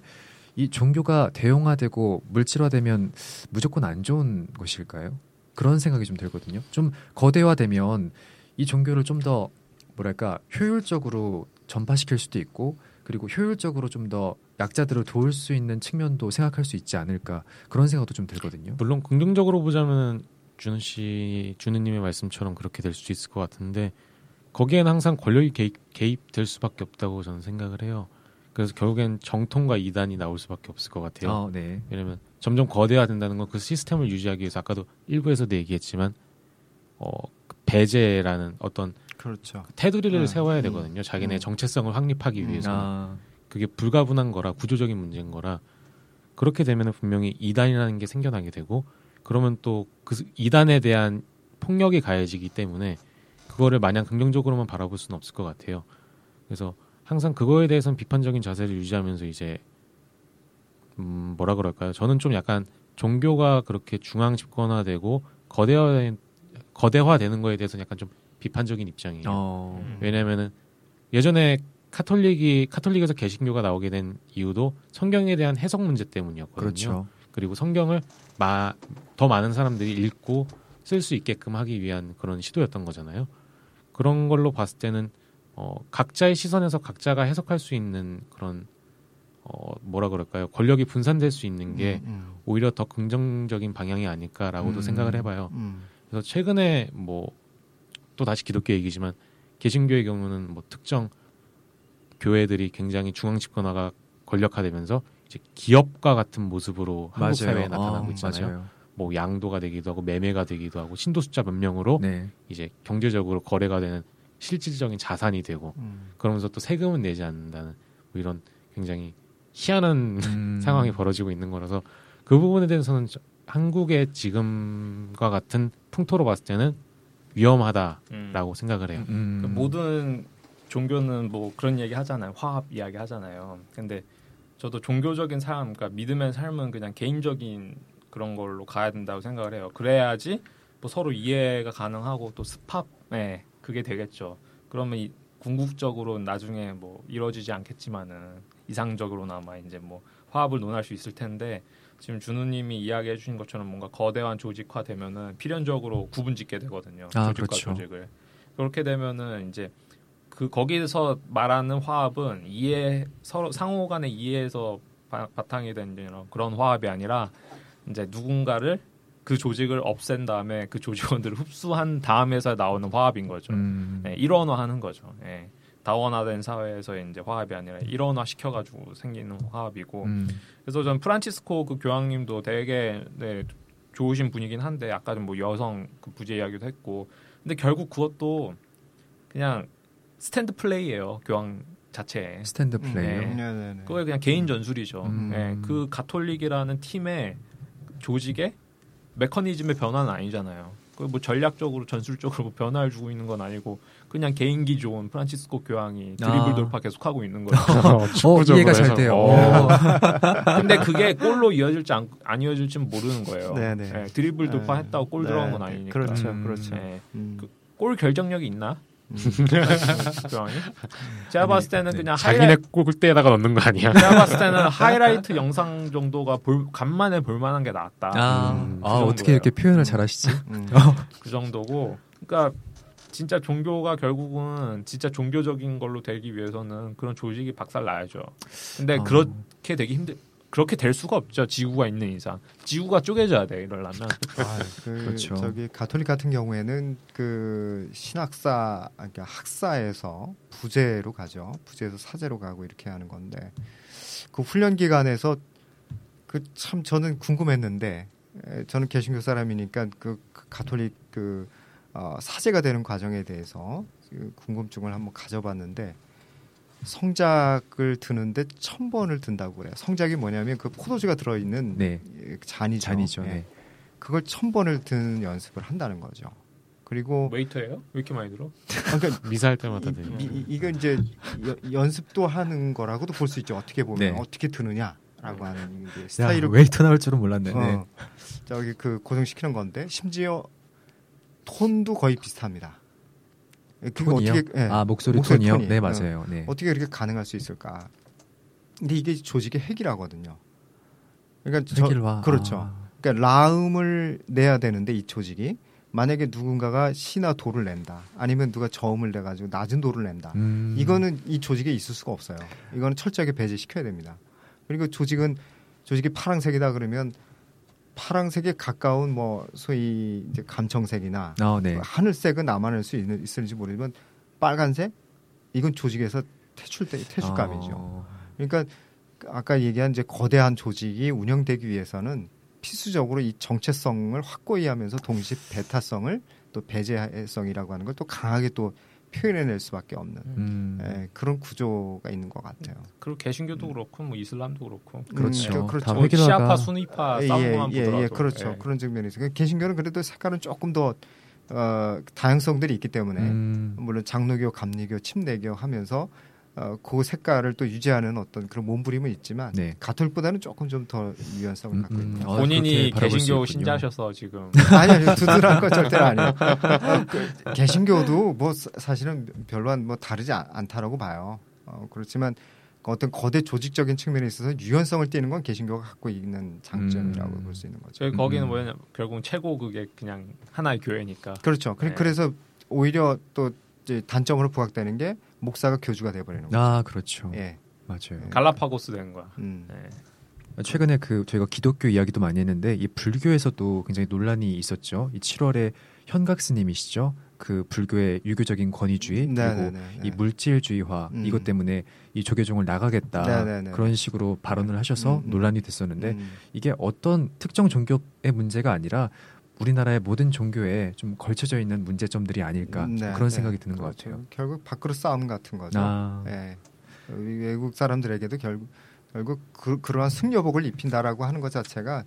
A: 이 종교가 대형화되고 물질화되면 무조건 안 좋은 것일까요? 그런 생각이 좀 들거든요. 좀 거대화되면 이 종교를 좀 더 뭐랄까 효율적으로 전파시킬 수도 있고 그리고 효율적으로 좀 더 약자들을 도울 수 있는 측면도 생각할 수 있지 않을까 그런 생각도 좀 들거든요.
B: 물론 긍정적으로 보자면 준우 씨, 준우님의 말씀처럼 그렇게 될 수도 있을 것 같은데 거기에는 항상 권력이 개입, 개입될 수밖에 없다고 저는 생각을 해요. 그래서 결국엔 정통과 이단이 나올 수밖에 없을 것 같아요. 어, 네. 왜냐면 점점 거대화된다는 건 그 시스템을 유지하기 위해서 아까도 일부에서도 얘기했지만 어, 그 배제라는 어떤
C: 그렇죠.
B: 그 테두리를 네. 세워야 되거든요. 자기네 음. 정체성을 확립하기 위해서 아. 그게 불가분한 거라 구조적인 문제인 거라 그렇게 되면 분명히 이단이라는 게 생겨나게 되고 그러면 또 그 이단에 대한 폭력이 가해지기 때문에 그거를 마냥 긍정적으로만 바라볼 수는 없을 것 같아요. 그래서 항상 그거에 대해서는 비판적인 자세를 유지하면서 이제 음 뭐라 그럴까요? 저는 좀 약간 종교가 그렇게 중앙 집권화되고 거대화 거대화되는 거에 대해서는 약간 좀 비판적인 입장이에요. 어. 왜냐면은 예전에 카톨릭이 카톨릭에서 개신교가 나오게 된 이유도 성경에 대한 해석 문제 때문이었거든요. 그렇죠. 그리고 성경을 마, 더 많은 사람들이 읽고 쓸 수 있게끔 하기 위한 그런 시도였던 거잖아요. 그런 걸로 봤을 때는 어, 각자의 시선에서 각자가 해석할 수 있는 그런 어, 뭐라 그럴까요? 권력이 분산될 수 있는 게 음, 음. 오히려 더 긍정적인 방향이 아닐까라고도 음, 생각을 해봐요. 음. 그래서 최근에 뭐 또 다시 기독교 얘기지만 개신교의 경우는 뭐 특정 교회들이 굉장히 중앙 집권화가 권력화되면서 이제 기업과 같은 모습으로 한국 맞아요. 사회에 나타나고 어, 있잖아요. 맞아요. 뭐 양도가 되기도 하고 매매가 되기도 하고 신도 숫자 몇 명으로 네. 이제 경제적으로 거래가 되는 실질적인 자산이 되고 음. 그러면서 또 세금은 내지 않는다는 뭐 이런 굉장히 희한한 음. 상황이 벌어지고 있는 거라서 그 부분에 대해서는 한국의 지금과 같은 풍토로 봤을 때는 위험하다라고 음. 생각을 해요.
D: 음. 그 모든 종교는 뭐 그런 얘기 하잖아요. 화합 이야기 하잖아요. 근데 저도 종교적인 삶, 그러니까 믿음의 삶은 그냥 개인적인 그런 걸로 가야 된다고 생각을 해요. 그래야지 뭐 서로 이해가 가능하고 또 스팝에 그게 되겠죠. 그러면 이 궁극적으로 나중에 뭐 이루어지지 않겠지만은 이상적으로나마 이제 뭐 화합을 논할 수 있을 텐데 지금 준우님이 이야기해 주신 것처럼 뭔가 거대한 조직화 되면은 필연적으로 구분짓게 되거든요. 아, 조직과 그렇죠. 조직을 그렇게 되면은 이제 그 거기서 말하는 화합은 이해 서로 상호 간의 이해에서 바, 바탕이 된 그런 화합이 아니라 이제 누군가를 그 조직을 없앤 다음에 그 조직원들을 흡수한 다음에서 나오는 화합인 거죠. 음. 네, 일원화하는 거죠. 네. 다원화된 사회에서 이제 화합이 아니라 일원화 시켜가지고 생기는 화합이고. 음. 그래서 전 프란치스코 그 교황님도 되게 네, 좋으신 분이긴 한데 아까 좀 뭐 여성 그 부재 이야기도 했고. 근데 결국 그것도 그냥 스탠드 플레이예요 교황 자체.
A: 스탠드 플레이. 네.
D: 네. 그거 그냥 개인 전술이죠. 음. 네. 그 가톨릭이라는 팀의 조직의 메커니즘의 변화는 아니잖아요. 그뭐 전략적으로 전술적으로 뭐 변화를 주고 있는 건 아니고 그냥 개인기 좋은 프란치스코 교황이 드리블 아. 돌파 계속 하고 있는 거예요.
A: 어, 이해가 잘 돼요. 어.
D: 근데 그게 골로 이어질지 안, 안 이어질지는 모르는 거예요. 네네. 네, 드리블 돌파했다고 골 들어간 건 아니니까.
C: 그렇죠, 음, 그렇죠. 네.
D: 음. 그 골 결정력이 있나? 교황이? 제가 봤을 때는 네. 그냥
B: 자기네 하이라이... 골대에다가 넣는 거 아니야?
D: 제가 봤을 때는 하이라이트 영상 정도가 볼, 간만에 볼만한 게 낫다.
A: 아, 음, 그 아 어떻게 이렇게 표현을 잘하시지? 음,
D: 그 정도고, 그러니까 진짜 종교가 결국은 진짜 종교적인 걸로 되기 위해서는 그런 조직이 박살 나야죠. 근데 어. 그렇게 되기 힘들. 그렇게 될 수가 없죠. 지구가 있는 이상. 지구가 쪼개져야 돼 이러려면. 아,
C: 그 그렇죠. 저기 가톨릭 같은 경우에는 그 신학사 그러니까 학사에서 부제로 가죠. 부제에서 사제로 가고 이렇게 하는 건데 그 훈련 기간에서 그 참 저는 궁금했는데 저는 개신교 사람이니까 그 가톨릭 그 어, 사제가 되는 과정에 대해서 그 궁금증을 한번 가져봤는데 성작을 드는데 천 번을 든다고 그래요. 성작이 뭐냐면 그 포도주가 들어있는
A: 네.
C: 잔이죠.
A: 잔이죠.
C: 예.
A: 네.
C: 그걸 천 번을 드는 연습을 한다는 거죠. 그리고
D: 웨이터예요? 왜 이렇게 많이 들어?
C: 그러니까
B: 미사할 때마다
C: 이. 이, 이건 이제 여- 연습도 하는 거라고도 볼 수 있죠. 어떻게 보면
A: 네.
C: 어떻게 드느냐 라고 하는 이제
A: 야,
C: 스타일을
A: 웨이터 나올 줄은 몰랐네.
C: 어,
A: 네.
C: 저기 그 고정시키는 건데 심지어 톤도 거의 비슷합니다. 그게
A: 톤이요?
C: 어떻게 예,
A: 아 목소리,
C: 목소리
A: 톤이요?
C: 톤이.
A: 네
C: 어.
A: 맞아요. 네.
C: 어떻게 그렇게 가능할 수 있을까? 근데 이게 조직의 핵이라거든요. 그러니까 저-. 그렇죠.
A: 아.
C: 그러니까 라음을 내야 되는데 이 조직이 만약에 누군가가 시나 도를 낸다, 아니면 누가 저음을 내 가지고 낮은 도를 낸다.
A: 음.
C: 이거는 이 조직에 있을 수가 없어요. 이거는 철저하게 배제시켜야 됩니다. 그리고 조직은 조직이 파랑색이다 그러면 파랑색에 가까운 뭐 소위 이제 감청색이나
A: 아, 네.
C: 하늘색은 남아낼 수 있는, 있을지 모르지만 빨간색 이건 조직에서 퇴출돼 퇴출감이죠.
A: 어.
C: 그러니까 아까 얘기한 이제 거대한 조직이 운영되기 위해서는 필수적으로 이 정체성을 확고히 하면서 동시에 배타성을 또 배제성이라고 하는 걸 또 강하게 또 표현해낼 수밖에 없는
A: 음.
C: 예, 그런 구조가 있는 것 같아요.
D: 그리고 개신교도 그렇고 뭐 이슬람도 그렇고
A: 그렇죠.
C: 음, 그렇죠.
D: 다뭐
A: 획일화가
D: 시아파 순위파
C: 예,
D: 싸움만
C: 예,
D: 보더라도
C: 예, 그렇죠.
D: 예.
C: 그런 측면에서 그러니까 개신교는 그래도 색깔은 조금 더 어, 다양성들이 있기 때문에
A: 음.
C: 물론 장로교, 감리교, 침례교 하면서 어, 그 색깔을 또 유지하는 어떤 그런 몸부림은 있지만
A: 네.
C: 가톨보다는 조금 좀 더 유연성을
A: 음,
C: 갖고
A: 음.
C: 있는
A: 어,
D: 본인이
A: 그렇게 바라볼 수
D: 개신교. 신자셔서 지금
C: 아니 아니 두드러한 건 절대 아니에요. 어, 그 개신교도 뭐 사- 사실은 별로 뭐 다르지 않, 않다라고 봐요. 어, 그렇지만 어떤 거대 조직적인 측면에 있어서 유연성을 띠는 건 개신교가 갖고 있는 장점이라고
A: 음.
C: 볼수 있는 거죠.
D: 저희 거기는
A: 음.
D: 뭐냐 결국 최고 그게 그냥 하나의 교회니까
C: 그렇죠. 그-
D: 네.
C: 그래서 오히려 또 이제 단점으로 부각되는 게 목사가 교주가 돼버리는 거죠.
A: 아 그렇죠.
C: 예.
A: 맞아요.
D: 갈라파고스 된 거야.
C: 음.
D: 네.
A: 최근에 그 저희가 기독교 이야기도 많이 했는데 이 불교에서도 굉장히 논란이 있었죠. 이 7월에 현각 스님이시죠. 그 불교의 유교적인 권위주의
C: 네,
A: 그리고
C: 네, 네, 네.
A: 이 물질주의화
C: 음.
A: 이것 때문에 이 조계종을 나가겠다
C: 네, 네, 네.
A: 그런 식으로 발언을 하셔서
C: 음, 음.
A: 논란이 됐었는데
C: 음.
A: 이게 어떤 특정 종교의 문제가 아니라 우리나라의 모든 종교에 좀 걸쳐져 있는 문제점들이 아닐까
C: 음, 네,
A: 그런
C: 네.
A: 생각이 드는 것
C: 그렇죠.
A: 같아요.
C: 결국 밖으로 싸움 같은 거죠.
A: 아,
C: 예. 우리 외국 사람들에게도 결국 결국 그, 그러한 승려복을 입힌다라고 하는 것 자체가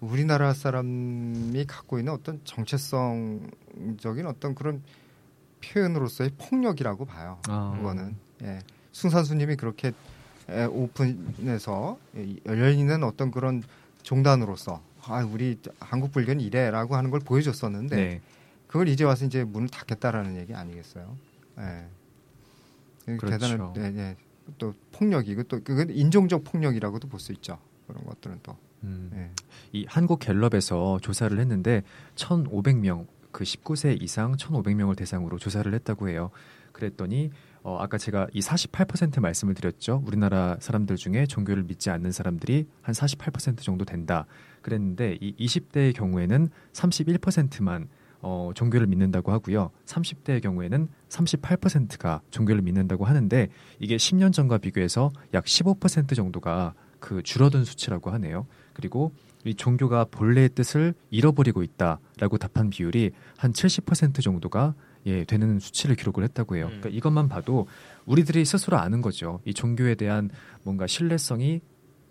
C: 우리나라 사람이 갖고 있는 어떤 정체성적인 어떤 그런 표현으로서의 폭력이라고 봐요.
A: 아.
C: 그거는 예. 순산수님이 그렇게 에, 오픈해서 열려 있는 어떤 그런 종단으로서 아 우리 한국 불교는 이래라고 하는 걸 보여줬었는데
A: 네.
C: 그걸 이제 와서 이제 문을 닫겠다라는 얘기 아니겠어요? 예.
A: 그렇죠.
C: 대단한 네, 네. 또 폭력이고 또 그건 인종적 폭력이라고도 볼 수 있죠. 그런 것들은 또.
A: 음.
C: 예.
A: 이 한국 갤럽에서 조사를 했는데 1,500명 그 19세 이상 1,500명을 대상으로 조사를 했다고 해요. 그랬더니 어, 아까 제가 이 48% 말씀을 드렸죠. 우리나라 사람들 중에 종교를 믿지 않는 사람들이 한 48% 정도 된다. 그랬는데 이 20대의 경우에는 31%만 어, 종교를 믿는다고 하고요. 30대의 경우에는 38%가 종교를 믿는다고 하는데 이게 10년 전과 비교해서 약 15% 정도가 그 줄어든 수치라고 하네요. 그리고 이 종교가 본래의 뜻을 잃어버리고 있다라고 답한 비율이 한 70% 정도가 예, 되는 수치를 기록을 했다고 해요.
D: 음.
A: 그러니까 이것만 봐도 우리들이 스스로 아는 거죠. 이 종교에 대한 뭔가 신뢰성이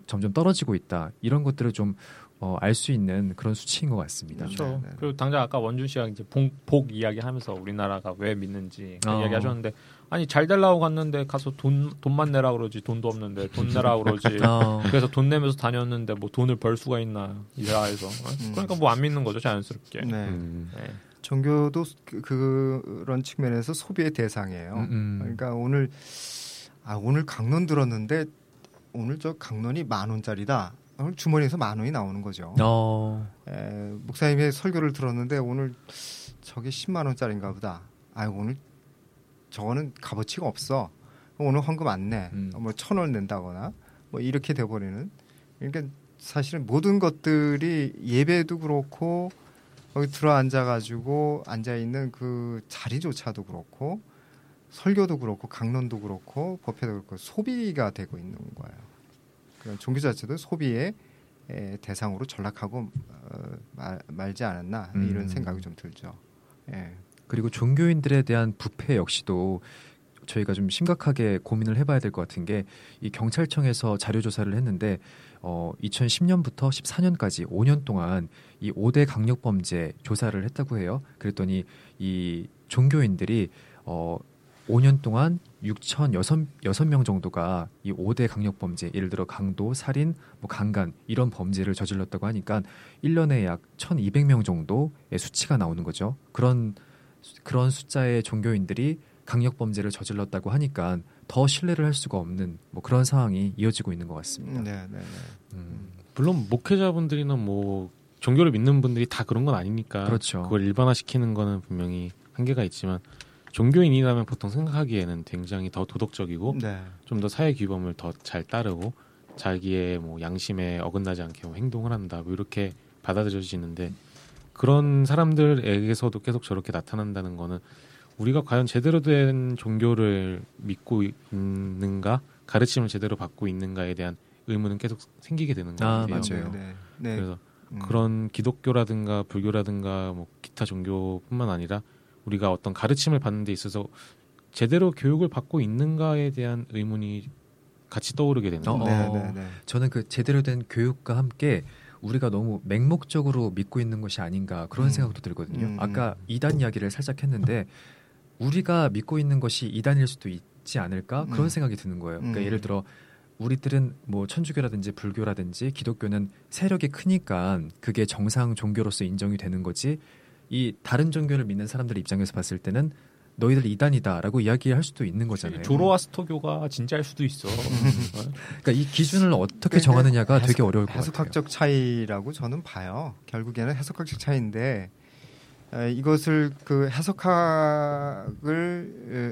A: 점점 떨어지고 있다. 이런 것들을 좀 어, 알 수 있는 그런 수치인 것 같습니다.
C: 네,
D: 그렇죠.
C: 네.
D: 그리고 당장 아까 원준 씨가 이제 복, 복 이야기하면서 우리나라가 왜 믿는지 그
A: 어.
D: 이야기하셨는데 아니 잘 될라고 갔는데 가서 돈 돈만 내라 그러지 돈도 없는데 돈 내라 그러지.
A: 어,
D: 그래서 돈 내면서 다녔는데 뭐 돈을 벌 수가 있나 이 나라에서. 어?
C: 음.
D: 그러니까 뭐 안 믿는 거죠 자연스럽게.
C: 네.
A: 음,
D: 네.
C: 종교도 그, 그런 측면에서 소비의 대상이에요.
A: 음, 음.
C: 그러니까 오늘 아 오늘 강론 들었는데 오늘 저 강론이 만 원짜리다. 오늘 주머니에서 만 원이 나오는 거죠.
A: 어,
C: 에, 목사님의 설교를 들었는데 오늘 저게 10만 원짜리인가 보다. 아 오늘 저거는 값어치가 없어. 오늘 헌금 안 내.
A: 음.
C: 뭐천 원 낸다거나 뭐 이렇게 돼 버리는. 그러니까 사실은 모든 것들이 예배도 그렇고 거기 들어 앉아 가지고 앉아 있는 그 자리조차도 그렇고 설교도 그렇고 강론도 그렇고 법회도 그렇고 소비가 되고 있는 거예요. 그러니까 종교 자체도 소비의 에, 대상으로 전락하고 어, 말, 말지 않았나 이런
A: 음.
C: 생각이 좀 들죠. 예.
A: 그리고 종교인들에 대한 부패 역시도 저희가 좀 심각하게 고민을 해봐야 될 것 같은 게 이 경찰청에서 자료 조사를 했는데 어 2010년부터 14년까지 5년 동안 이 5대 강력 범죄 조사를 했다고 해요. 그랬더니 이 종교인들이 어 5년 동안 6,006명 정도가 이 5대 강력 범죄, 예를 들어 강도, 살인, 뭐 강간 이런 범죄를 저질렀다고 하니까 1년에 약 1,200명 정도의 수치가 나오는 거죠. 그런 그런 숫자의 종교인들이 강력 범죄를 저질렀다고 하니까 더 신뢰를 할 수가 없는 뭐 그런 상황이 이어지고 있는 것 같습니다. 네, 네, 네.
B: 음. 물론 목회자분들이나 뭐 종교를 믿는 분들이 다 그런 건 아니니까 그렇죠. 그걸 일반화시키는 거는 분명히 한계가 있지만 종교인이라면 보통 생각하기에는 굉장히 더 도덕적이고 네. 좀더 사회 규범을 더 잘 따르고 자기의 뭐 양심에 어긋나지 않게 뭐 행동을 한다 뭐 이렇게 받아들여지는데 그런 사람들에게서도 계속 저렇게 나타난다는 거는 우리가 과연 제대로 된 종교를 믿고 있는가 가르침을 제대로 받고 있는가에 대한 의문은 계속 생기게 되는 것 아,
A: 같아요. 맞아요. 네.
B: 네. 그래서 음. 그런 기독교라든가 불교라든가 뭐 기타 종교뿐만 아니라 우리가 어떤 가르침을 받는 데 있어서 제대로 교육을 받고 있는가에 대한 의문이 같이 떠오르게 되는 거예요. 어, 네, 네,
A: 네. 저는 그 제대로 된 교육과 함께 우리가 너무 맹목적으로 믿고 있는 것이 아닌가 그런 음. 생각도 들거든요. 음. 아까 이단 이야기를 살짝 했는데 우리가 믿고 있는 것이 이단일 수도 있지 않을까 그런 음. 생각이 드는 거예요. 그러니까 음. 예를 들어 우리들은 뭐 천주교라든지 불교라든지 기독교는 세력이 크니까 그게 정상 종교로서 인정이 되는 거지 이 다른 종교를 믿는 사람들 입장에서 봤을 때는 너희들 이단이다라고 이야기할 수도 있는 거잖아요.
D: 조로아스터교가 진짜일 수도 있어.
A: 그러니까 이 기준을 어떻게 정하느냐가 해석, 되게 어려울 것
C: 같아요. 해석학적 차이라고 저는 봐요. 결국에는 해석학적 차이인데 이것을 그 해석학을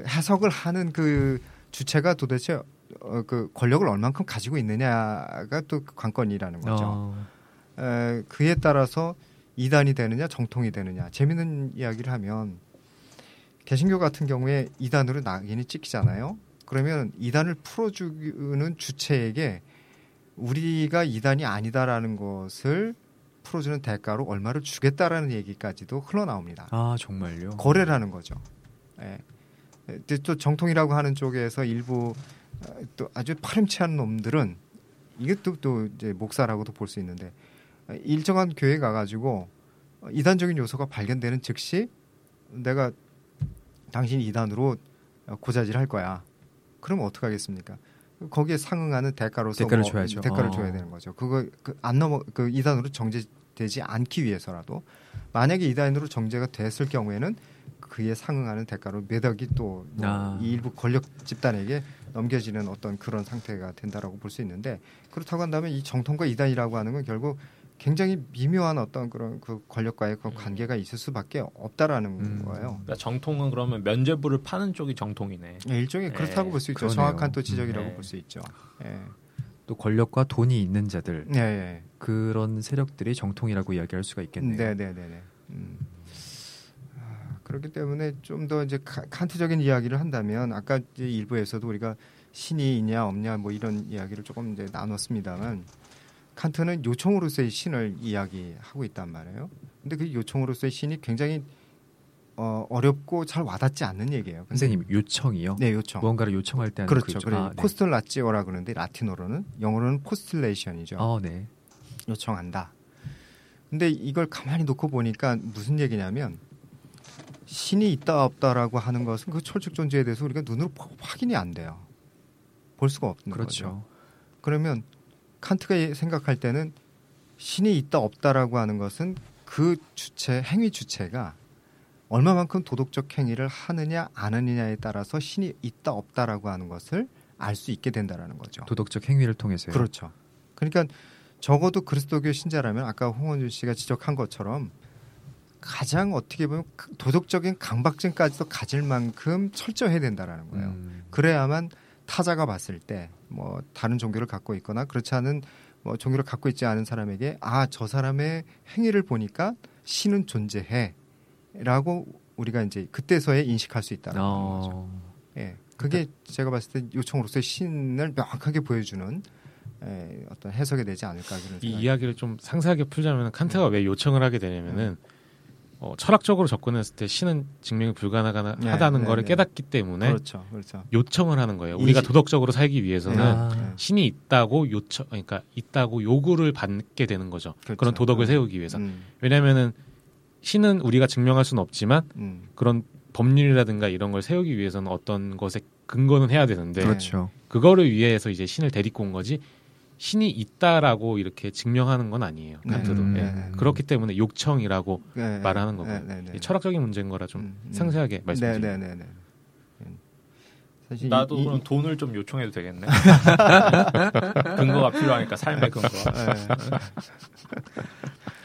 C: 해석을 하는 그 주체가 도대체 어, 그 권력을 얼만큼 가지고 있느냐가 또 관건이라는 거죠. 어. 에, 그에 따라서 이단이 되느냐 정통이 되느냐 재밌는 이야기를 하면 개신교 같은 경우에 이단으로 낙인이 찍히잖아요. 그러면 이단을 풀어주는 주체에게 우리가 이단이 아니다라는 것을 풀어주는 대가로 얼마를 주겠다라는 얘기까지도 흘러나옵니다.
A: 아 정말요?
C: 거래라는 거죠. 예. 또 정통이라고 하는 쪽에서 일부 어, 또 아주 파렴치한 놈들은 이것도 또 이제 목사라고도 볼 수 있는데 일정한 교회 가가지고 이단적인 요소가 발견되는 즉시 내가 당신 이단으로 고자질 할 거야. 그럼 어떡 하겠습니까? 거기에 상응하는 대가로서
A: 대가를 뭐 줘야죠.
C: 대가를 어. 줘야 되는 거죠. 그거 그 안 넘어 그 이단으로 정제 되지 않기 위해서라도 만약에 이단으로 정제가 됐을 경우에는 그에 상응하는 대가로 몇 억이 또뭐 아. 일부 권력 집단에게 넘겨지는 어떤 그런 상태가 된다라고 볼 수 있는데 그렇다고 한다면 이 정통과 이단이라고 하는 건 결국 굉장히 미묘한 어떤 그런 그 권력과의 그 관계가 있을 수밖에 없다라는 음. 거예요.
D: 그러니까 정통은 그러면 면죄부를 파는 쪽이 정통이네.
C: 네, 일종의 그렇다고 네. 볼수 있죠. 그러네요. 정확한 또 지적이라고 네. 볼수 있죠. 네.
A: 또 권력과 돈이 있는 자들 네. 그런 세력들이 정통이라고 이야기할 수가 있겠네요.
C: 네, 네, 네, 네. 음. 아, 그렇기 때문에 좀 더 이제 칸트적인 이야기를 한다면 아까 일부에서도 우리가 신이 있냐 없냐 뭐 이런 이야기를 조금 이제 나눴습니다만 칸트는 요청으로서의 신을 이야기하고 있단 말이에요. 근데 그 요청으로서의 신이 굉장히 어, 어렵고 잘 와닿지 않는 얘기예요.
A: 선생님 요청이요?
C: 네, 요청.
A: 무언가를 요청할 때
C: 그렇죠. 그 아, 네. postulatio라 그러는데 라틴어로는 영어로는 postulation이죠.
A: 어, 네.
C: 요청한다. 근데 이걸 가만히 놓고 보니까 무슨 얘기냐면 신이 있다 없다라고 하는 것은 그 철칙 존재에 대해서 우리가 눈으로 확인이 안 돼요. 볼 수가 없는 그렇죠. 거죠. 그러면 칸트가 생각할 때는 신이 있다 없다라고 하는 것은 그 주체 행위 주체가 얼마만큼 도덕적 행위를 하느냐 안 하느냐에 따라서 신이 있다 없다라고 하는 것을 알 수 있게 된다라는 거죠.
A: 도덕적 행위를 통해서요.
C: 그렇죠. 그러니까 적어도 그리스도교 신자라면 아까 홍원준 씨가 지적한 것처럼 가장 어떻게 보면 도덕적인 강박증까지도 가질 만큼 철저해야 된다라는 거예요. 음. 그래야만 타자가 봤을 때 뭐 다른 종교를 갖고 있거나 그렇지 않은 뭐 종교를 갖고 있지 않은 사람에게 아 저 사람의 행위를 보니까 신은 존재해 라고 우리가 이제 그때서야 인식할 수 있다는 어... 거죠. 예, 그게 제가 봤을 때 요청으로서의 신을 명확하게 보여주는 예, 어떤 해석이 되지 않을까 그런
B: 이 이야기를 좀 상세하게 풀자면 칸트가 네. 왜 요청을 하게 되냐면은 네. 어, 철학적으로 접근했을 때 신은 증명이 불가능하다는 네, 거를 네, 깨닫기 때문에
C: 그렇죠, 그렇죠.
B: 요청을 하는 거예요. 우리가 도덕적으로 살기 위해서는
C: 아.
B: 신이 있다고 요청, 그러니까 있다고 요구를 받게 되는 거죠. 그렇죠. 그런 도덕을 세우기 위해서. 음. 왜냐하면은 신은 우리가 증명할 수는 없지만 음. 그런 법률이라든가 이런 걸 세우기 위해서는 어떤 것에 근거는 해야 되는데
A: 그렇죠.
B: 그거를 위해서 이제 신을 데리고 온 거지 신이 있다라고 이렇게 증명하는 건 아니에요. 칸트도 네. 음, 네. 네. 그렇기 때문에 욕청이라고 네. 말하는 거고 네, 네, 철학적인 문제인 거라 좀 음, 음. 상세하게 말씀해 주세요.
D: 사실 나도 이, 그럼 돈을 좀 요청해도 되겠네. 근거가 필요하니까 삶의 근거.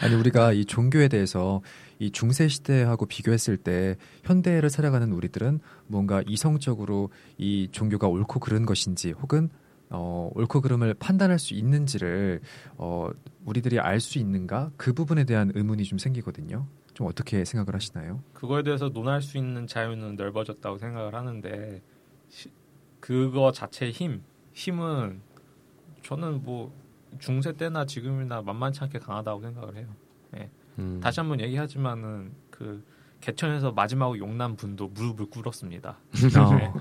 A: 아니 우리가 이 종교에 대해서 이 중세 시대하고 비교했을 때 현대를 살아가는 우리들은 뭔가 이성적으로 이 종교가 옳고 그른 것인지 혹은 어, 옳고 그름을 판단할 수 있는지를 어, 우리들이 알 수 있는가 그 부분에 대한 의문이 좀 생기거든요. 좀 어떻게 생각을 하시나요?
D: 그거에 대해서 논할 수 있는 자유는 넓어졌다고 생각을 하는데 시, 그거 자체의 힘, 힘은 저는 뭐 중세 때나 지금이나 만만치 않게 강하다고 생각을 해요. 네. 음. 다시 한번 얘기하지만은 그 개천에서 마지막으로 용남 분도 무릎을 꿇었습니다. 어. 네.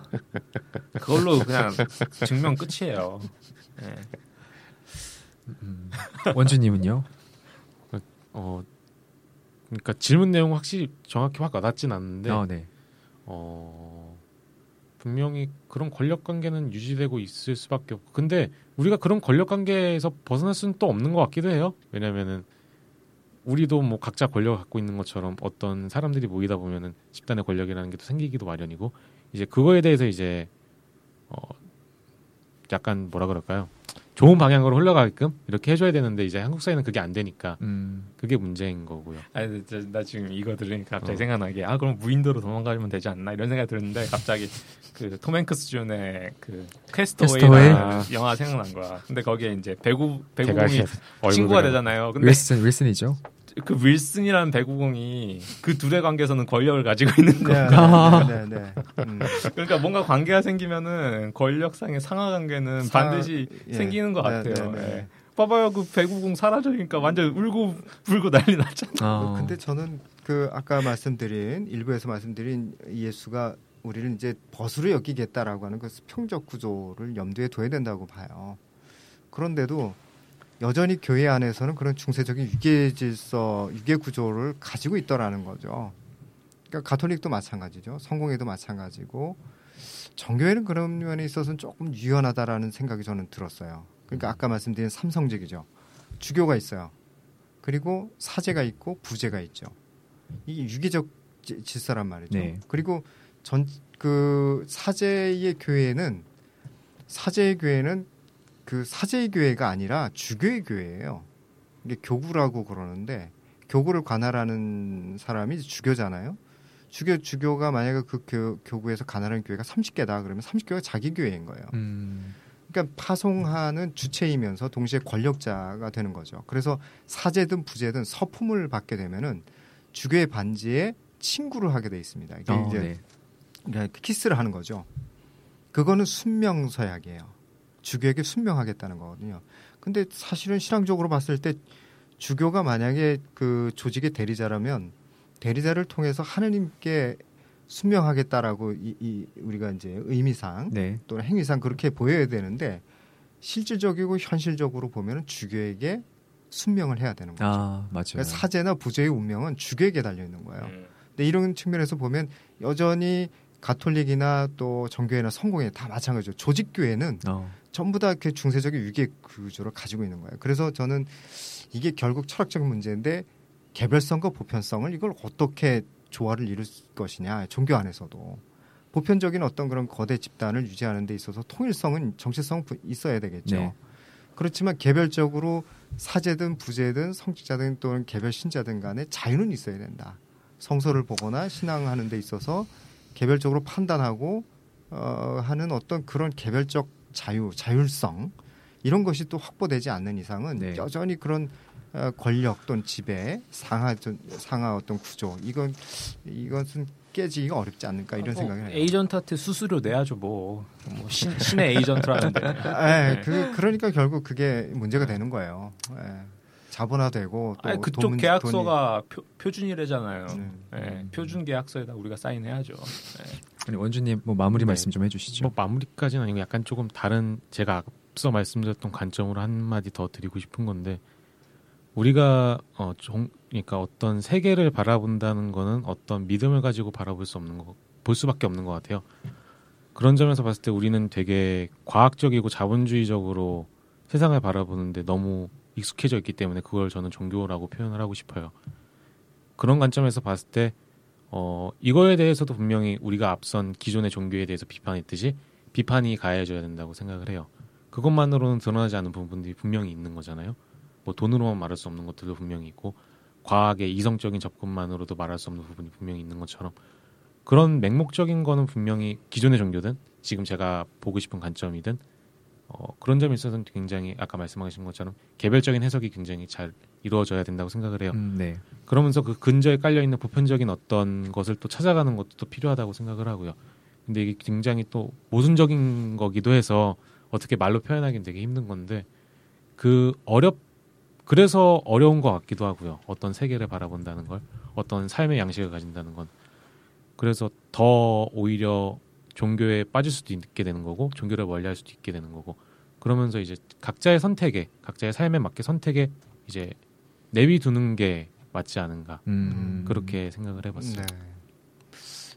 D: 그걸로 그냥 증명 끝이에요. 네.
A: 음. 원주님은요?
B: 어, 그러니까 질문 내용 확실히 정확히 확 와닿진 않는데,
A: 어, 네.
B: 어, 분명히 그런 권력 관계는 유지되고 있을 수밖에 없고, 근데 우리가 그런 권력 관계에서 벗어날 수는 또 없는 것 같기도 해요. 왜냐면은 우리도 뭐 각자 권력을 갖고 있는 것처럼 어떤 사람들이 모이다 보면은 집단의 권력이라는 게 또 생기기도 마련이고 이제 그거에 대해서 이제 어 약간 뭐라 그럴까요? 좋은 방향으로 흘러가게끔 이렇게 해줘야 되는데 이제 한국 사회는 그게 안 되니까 음. 그게 문제인 거고요.
D: 아니 나 지금 이거 들으니까 갑자기 어. 생각나게 아 그럼 무인도로 도망가면 되지 않나 이런 생각이 들었는데 갑자기 그톰 행크스 주연의 그 Cast Away라는 영화 생각난 거야. 근데 거기에 이제 배구 배구공이 친구가 되잖아요. 근데
A: 윌슨 윌슨이죠.
D: 그 윌슨이라는 배구공이 그 둘의 관계에서는 권력을 가지고 있는 거야. 네, 네, 네, 네. 음. 그러니까 뭔가 관계가 생기면은 권력상의 상하 관계는 상... 반드시 예. 생기는 것 네, 같아요. 네, 네. 예. 봐봐요, 그 배구공 사라지니까 완전 울고 불고 난리 났잖아.
C: 어. 근데 저는 그 아까 말씀드린 일부에서 말씀드린 예수가 우리를 이제 벗으로 여기겠다라고 하는 그 수평적 구조를 염두에 둬야 된다고 봐요. 그런데도 여전히 교회 안에서는 그런 중세적인 유계 질서, 유계 구조를 가지고 있더라는 거죠. 그러니까 가톨릭도 마찬가지죠. 성공회도 마찬가지고 정교회는 그런 면에 있어서는 조금 유연하다라는 생각이 저는 들었어요. 그러니까 아까 말씀드린 삼성직이죠. 주교가 있어요. 그리고 사제가 있고 부제가 있죠. 이게 유계적 질서란 말이죠. 네. 그리고 전 그 사제의 교회는 사제의 교회는 그 사제의 교회가 아니라 주교의 교회예요. 이게 교구라고 그러는데 교구를 관할하는 사람이 주교잖아요. 주교 주교가 만약에 그 교, 교구에서 관할하는 교회가 30개다 그러면 30개가 자기 교회인 거예요. 음. 그러니까 파송하는 주체이면서 동시에 권력자가 되는 거죠. 그래서 사제든 부제든 서품을 받게 되면은 주교의 반지에 친구를 하게 돼 있습니다. 이게 어, 이제 네. 키스를 하는 거죠. 그거는 순명서약이에요. 주교에게 순명하겠다는 거거든요. 근데 사실은 신앙적으로 봤을 때 주교가 만약에 그 조직의 대리자라면 대리자를 통해서 하느님께 순명하겠다라고 이, 이 우리가 이제 의미상 네. 또는 행위상 그렇게 보여야 되는데 실질적이고 현실적으로 보면은 주교에게 순명을 해야 되는 거죠.
A: 아, 맞아요. 그러니까
C: 사제나 부제의 운명은 주교에게 달려 있는 거예요. 음. 근데 이런 측면에서 보면 여전히 가톨릭이나 또 정교회나 성공회 다 마찬가지죠. 조직교회는 어. 전부 다그 중세적인 위계 구조를 가지고 있는 거예요. 그래서 저는 이게 결국 철학적인 문제인데 개별성과 보편성을 이걸 어떻게 조화를 이룰 것이냐 종교 안에서도 보편적인 어떤 그런 거대 집단을 유지하는 데 있어서 통일성은 정체성은 있어야 되겠죠. 네. 그렇지만 개별적으로 사제든 부제든 성직자든 또는 개별 신자든 간에 자유는 있어야 된다. 성서를 보거나 신앙하는 데 있어서 개별적으로 판단하고 어, 하는 어떤 그런 개별적 자유, 자율성 이런 것이 또 확보되지 않는 이상은 네. 여전히 그런 어, 권력 또는 지배, 상하 상하 어떤 구조 이건 이것은 깨지기가 어렵지 않을까 이런 아, 뭐, 생각이 해요.
D: 에이전트한테 수수료 내야죠 뭐, 뭐 신, 신의 에이전트라는데.
C: 네, 그 그러니까 결국 그게 문제가 되는 거예요. 네. 자본화되고
D: 또 아니, 그쪽 돈, 계약서가 돈 표, 준이래잖아요 네. 네. 표준 계약서에다 우리가 사인해야죠. 네.
A: 아니 원주님 뭐 마무리 네. 말씀 좀 해주시죠.
B: 뭐 마무리까지는 아니고 약간 조금 다른 제가 앞서 말씀드렸던 관점으로 한 마디 더 드리고 싶은 건데 우리가 어 종, 그러니까 어떤 세계를 바라본다는 거는 어떤 믿음을 가지고 바라볼 수 없는 거, 볼 수밖에 없는 것 같아요. 그런 점에서 봤을 때 우리는 되게 과학적이고 자본주의적으로 세상을 바라보는데 너무 익숙해져 있기 때문에 그걸 저는 종교라고 표현을 하고 싶어요. 그런 관점에서 봤을 때 어, 이거에 대해서도 분명히 우리가 앞선 기존의 종교에 대해서 비판했듯이 비판이 가해져야 된다고 생각을 해요. 그것만으로는 드러나지 않은 부분들이 분명히 있는 거잖아요. 뭐 돈으로만 말할 수 없는 것들도 분명히 있고 과학의 이성적인 접근만으로도 말할 수 없는 부분이 분명히 있는 것처럼 그런 맹목적인 거는 분명히 기존의 종교든 지금 제가 보고 싶은 관점이든 어, 그런 점에 있어서는 굉장히 아까 말씀하신 것처럼 개별적인 해석이 굉장히 잘 이루어져야 된다고 생각을 해요. 음, 네. 그러면서 그 근저에 깔려 있는 보편적인 어떤 것을 또 찾아가는 것도 또 필요하다고 생각을 하고요. 근데 이게 굉장히 또 모순적인 거기도 해서 어떻게 말로 표현하기는 되게 힘든 건데 그 어렵 그래서 어려운 것 같기도 하고요. 어떤 세계를 바라본다는 걸, 어떤 삶의 양식을 가진다는 건. 그래서 더 오히려 종교에 빠질 수도 있게 되는 거고, 종교를 멀리할 수도 있게 되는 거고. 그러면서 이제 각자의 선택에, 각자의 삶에 맞게 선택에 이제 내비두는 게 맞지 않은가. 음. 그렇게 생각을 해봤어요.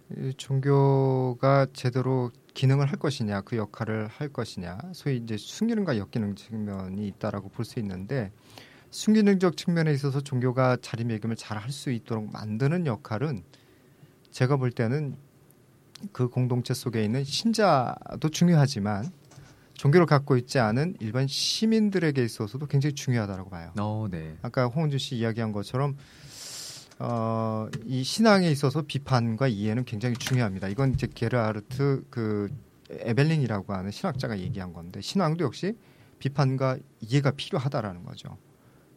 C: 네. 종교가 제대로 기능을 할 것이냐, 그 역할을 할 것이냐, 소위 이제 순기능과 역기능 측면이 있다라고 볼 수 있는데, 순기능적 측면에 있어서 종교가 자리매김을 잘 할 수 있도록 만드는 역할은 제가 볼 때는 그 공동체 속에 있는 신자도 중요하지만 종교를 갖고 있지 않은 일반 시민들에게 있어서도 굉장히 중요하다고 봐요. 어, 네. 아까 홍은주 씨 이야기한 것처럼 어, 이 신앙에 있어서 비판과 이해는 굉장히 중요합니다. 이건 이제 게르하르트 그 에벨링이라고 하는 신학자가 얘기한 건데 신앙도 역시 비판과 이해가 필요하다라는 거죠.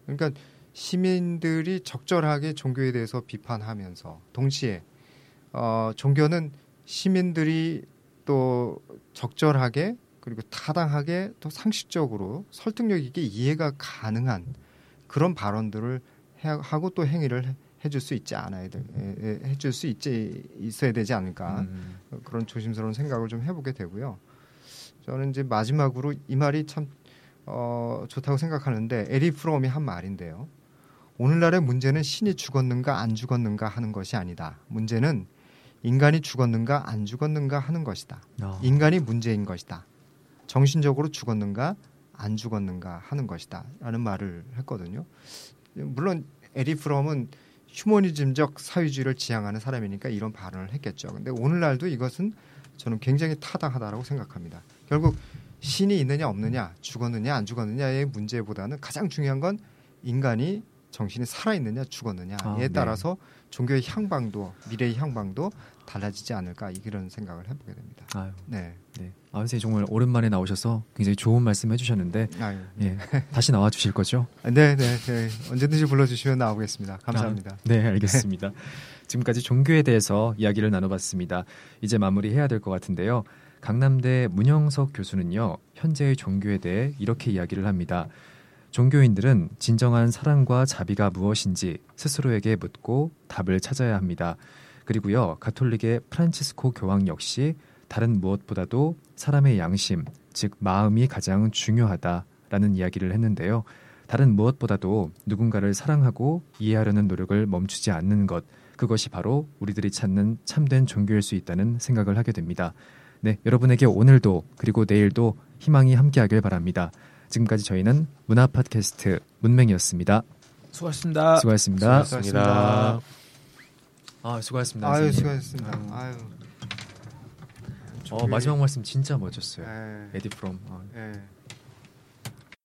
C: 그러니까 시민들이 적절하게 종교에 대해서 비판하면서 동시에 어, 종교는 시민들이 또 적절하게 그리고 타당하게 또 상식적으로 설득력 있게 이해가 가능한 그런 발언들을 해, 하고 또 행위를 해, 줄 수 있지 않아야 돼 해줄 수 있지 있어야 되지 않을까 음. 그런 조심스러운 생각을 좀 해보게 되고요. 저는 이제 마지막으로 이 말이 참 어, 좋다고 생각하는데 에리 프롬이 한 말인데요. 오늘날의 문제는 신이 죽었는가 안 죽었는가 하는 것이 아니다. 문제는 인간이 죽었는가 안 죽었는가 하는 것이다. 어. 인간이 문제인 것이다. 정신적으로 죽었는가 안 죽었는가 하는 것이다. 라는 말을 했거든요. 물론 에리 프롬은 휴머니즘적 사회주의를 지향하는 사람이니까 이런 발언을 했겠죠. 근데 오늘날도 이것은 저는 굉장히 타당하다고 생각합니다. 결국 신이 있느냐 없느냐 죽었느냐 안 죽었느냐의 문제보다는 가장 중요한 건 인간이 정신이 살아 있느냐 죽었느냐에 아, 네. 따라서 종교의 향방도 미래의 향방도 달라지지 않을까 이런 생각을 해보게 됩니다.
A: 아유, 네. 네. 아, 선생님 정말 오랜만에 나오셔서 굉장히 좋은 말씀 해주셨는데 아유, 예, 다시 나와 주실 거죠?
C: 네, 네, 네. 언제든지 불러주시면 나오겠습니다. 감사합니다. 아,
A: 네, 알겠습니다. 지금까지 종교에 대해서 이야기를 나눠봤습니다. 이제 마무리해야 될 것 같은데요. 강남대 문영석 교수는요, 현재의 종교에 대해 이렇게 이야기를 합니다. 종교인들은 진정한 사랑과 자비가 무엇인지 스스로에게 묻고 답을 찾아야 합니다. 그리고요, 가톨릭의 프란치스코 교황 역시 다른 무엇보다도 사람의 양심, 즉 마음이 가장 중요하다라는 이야기를 했는데요. 다른 무엇보다도 누군가를 사랑하고 이해하려는 노력을 멈추지 않는 것, 그것이 바로 우리들이 찾는 참된 종교일 수 있다는 생각을 하게 됩니다. 네, 여러분에게 오늘도 그리고 내일도 희망이 함께하길 바랍니다. 지금까지 저희는 문화 팟캐스트 문맹이었습니다.
D: 수고하셨습니다.
A: 수고하셨습니다.
B: 수고하셨습니다.
A: 아, 수고하셨습니다.
C: 아유, 수고하셨습니다. 아유.
A: 어, 마지막 말씀 진짜 멋졌어요. 네. 에디 프롬. 아. 네.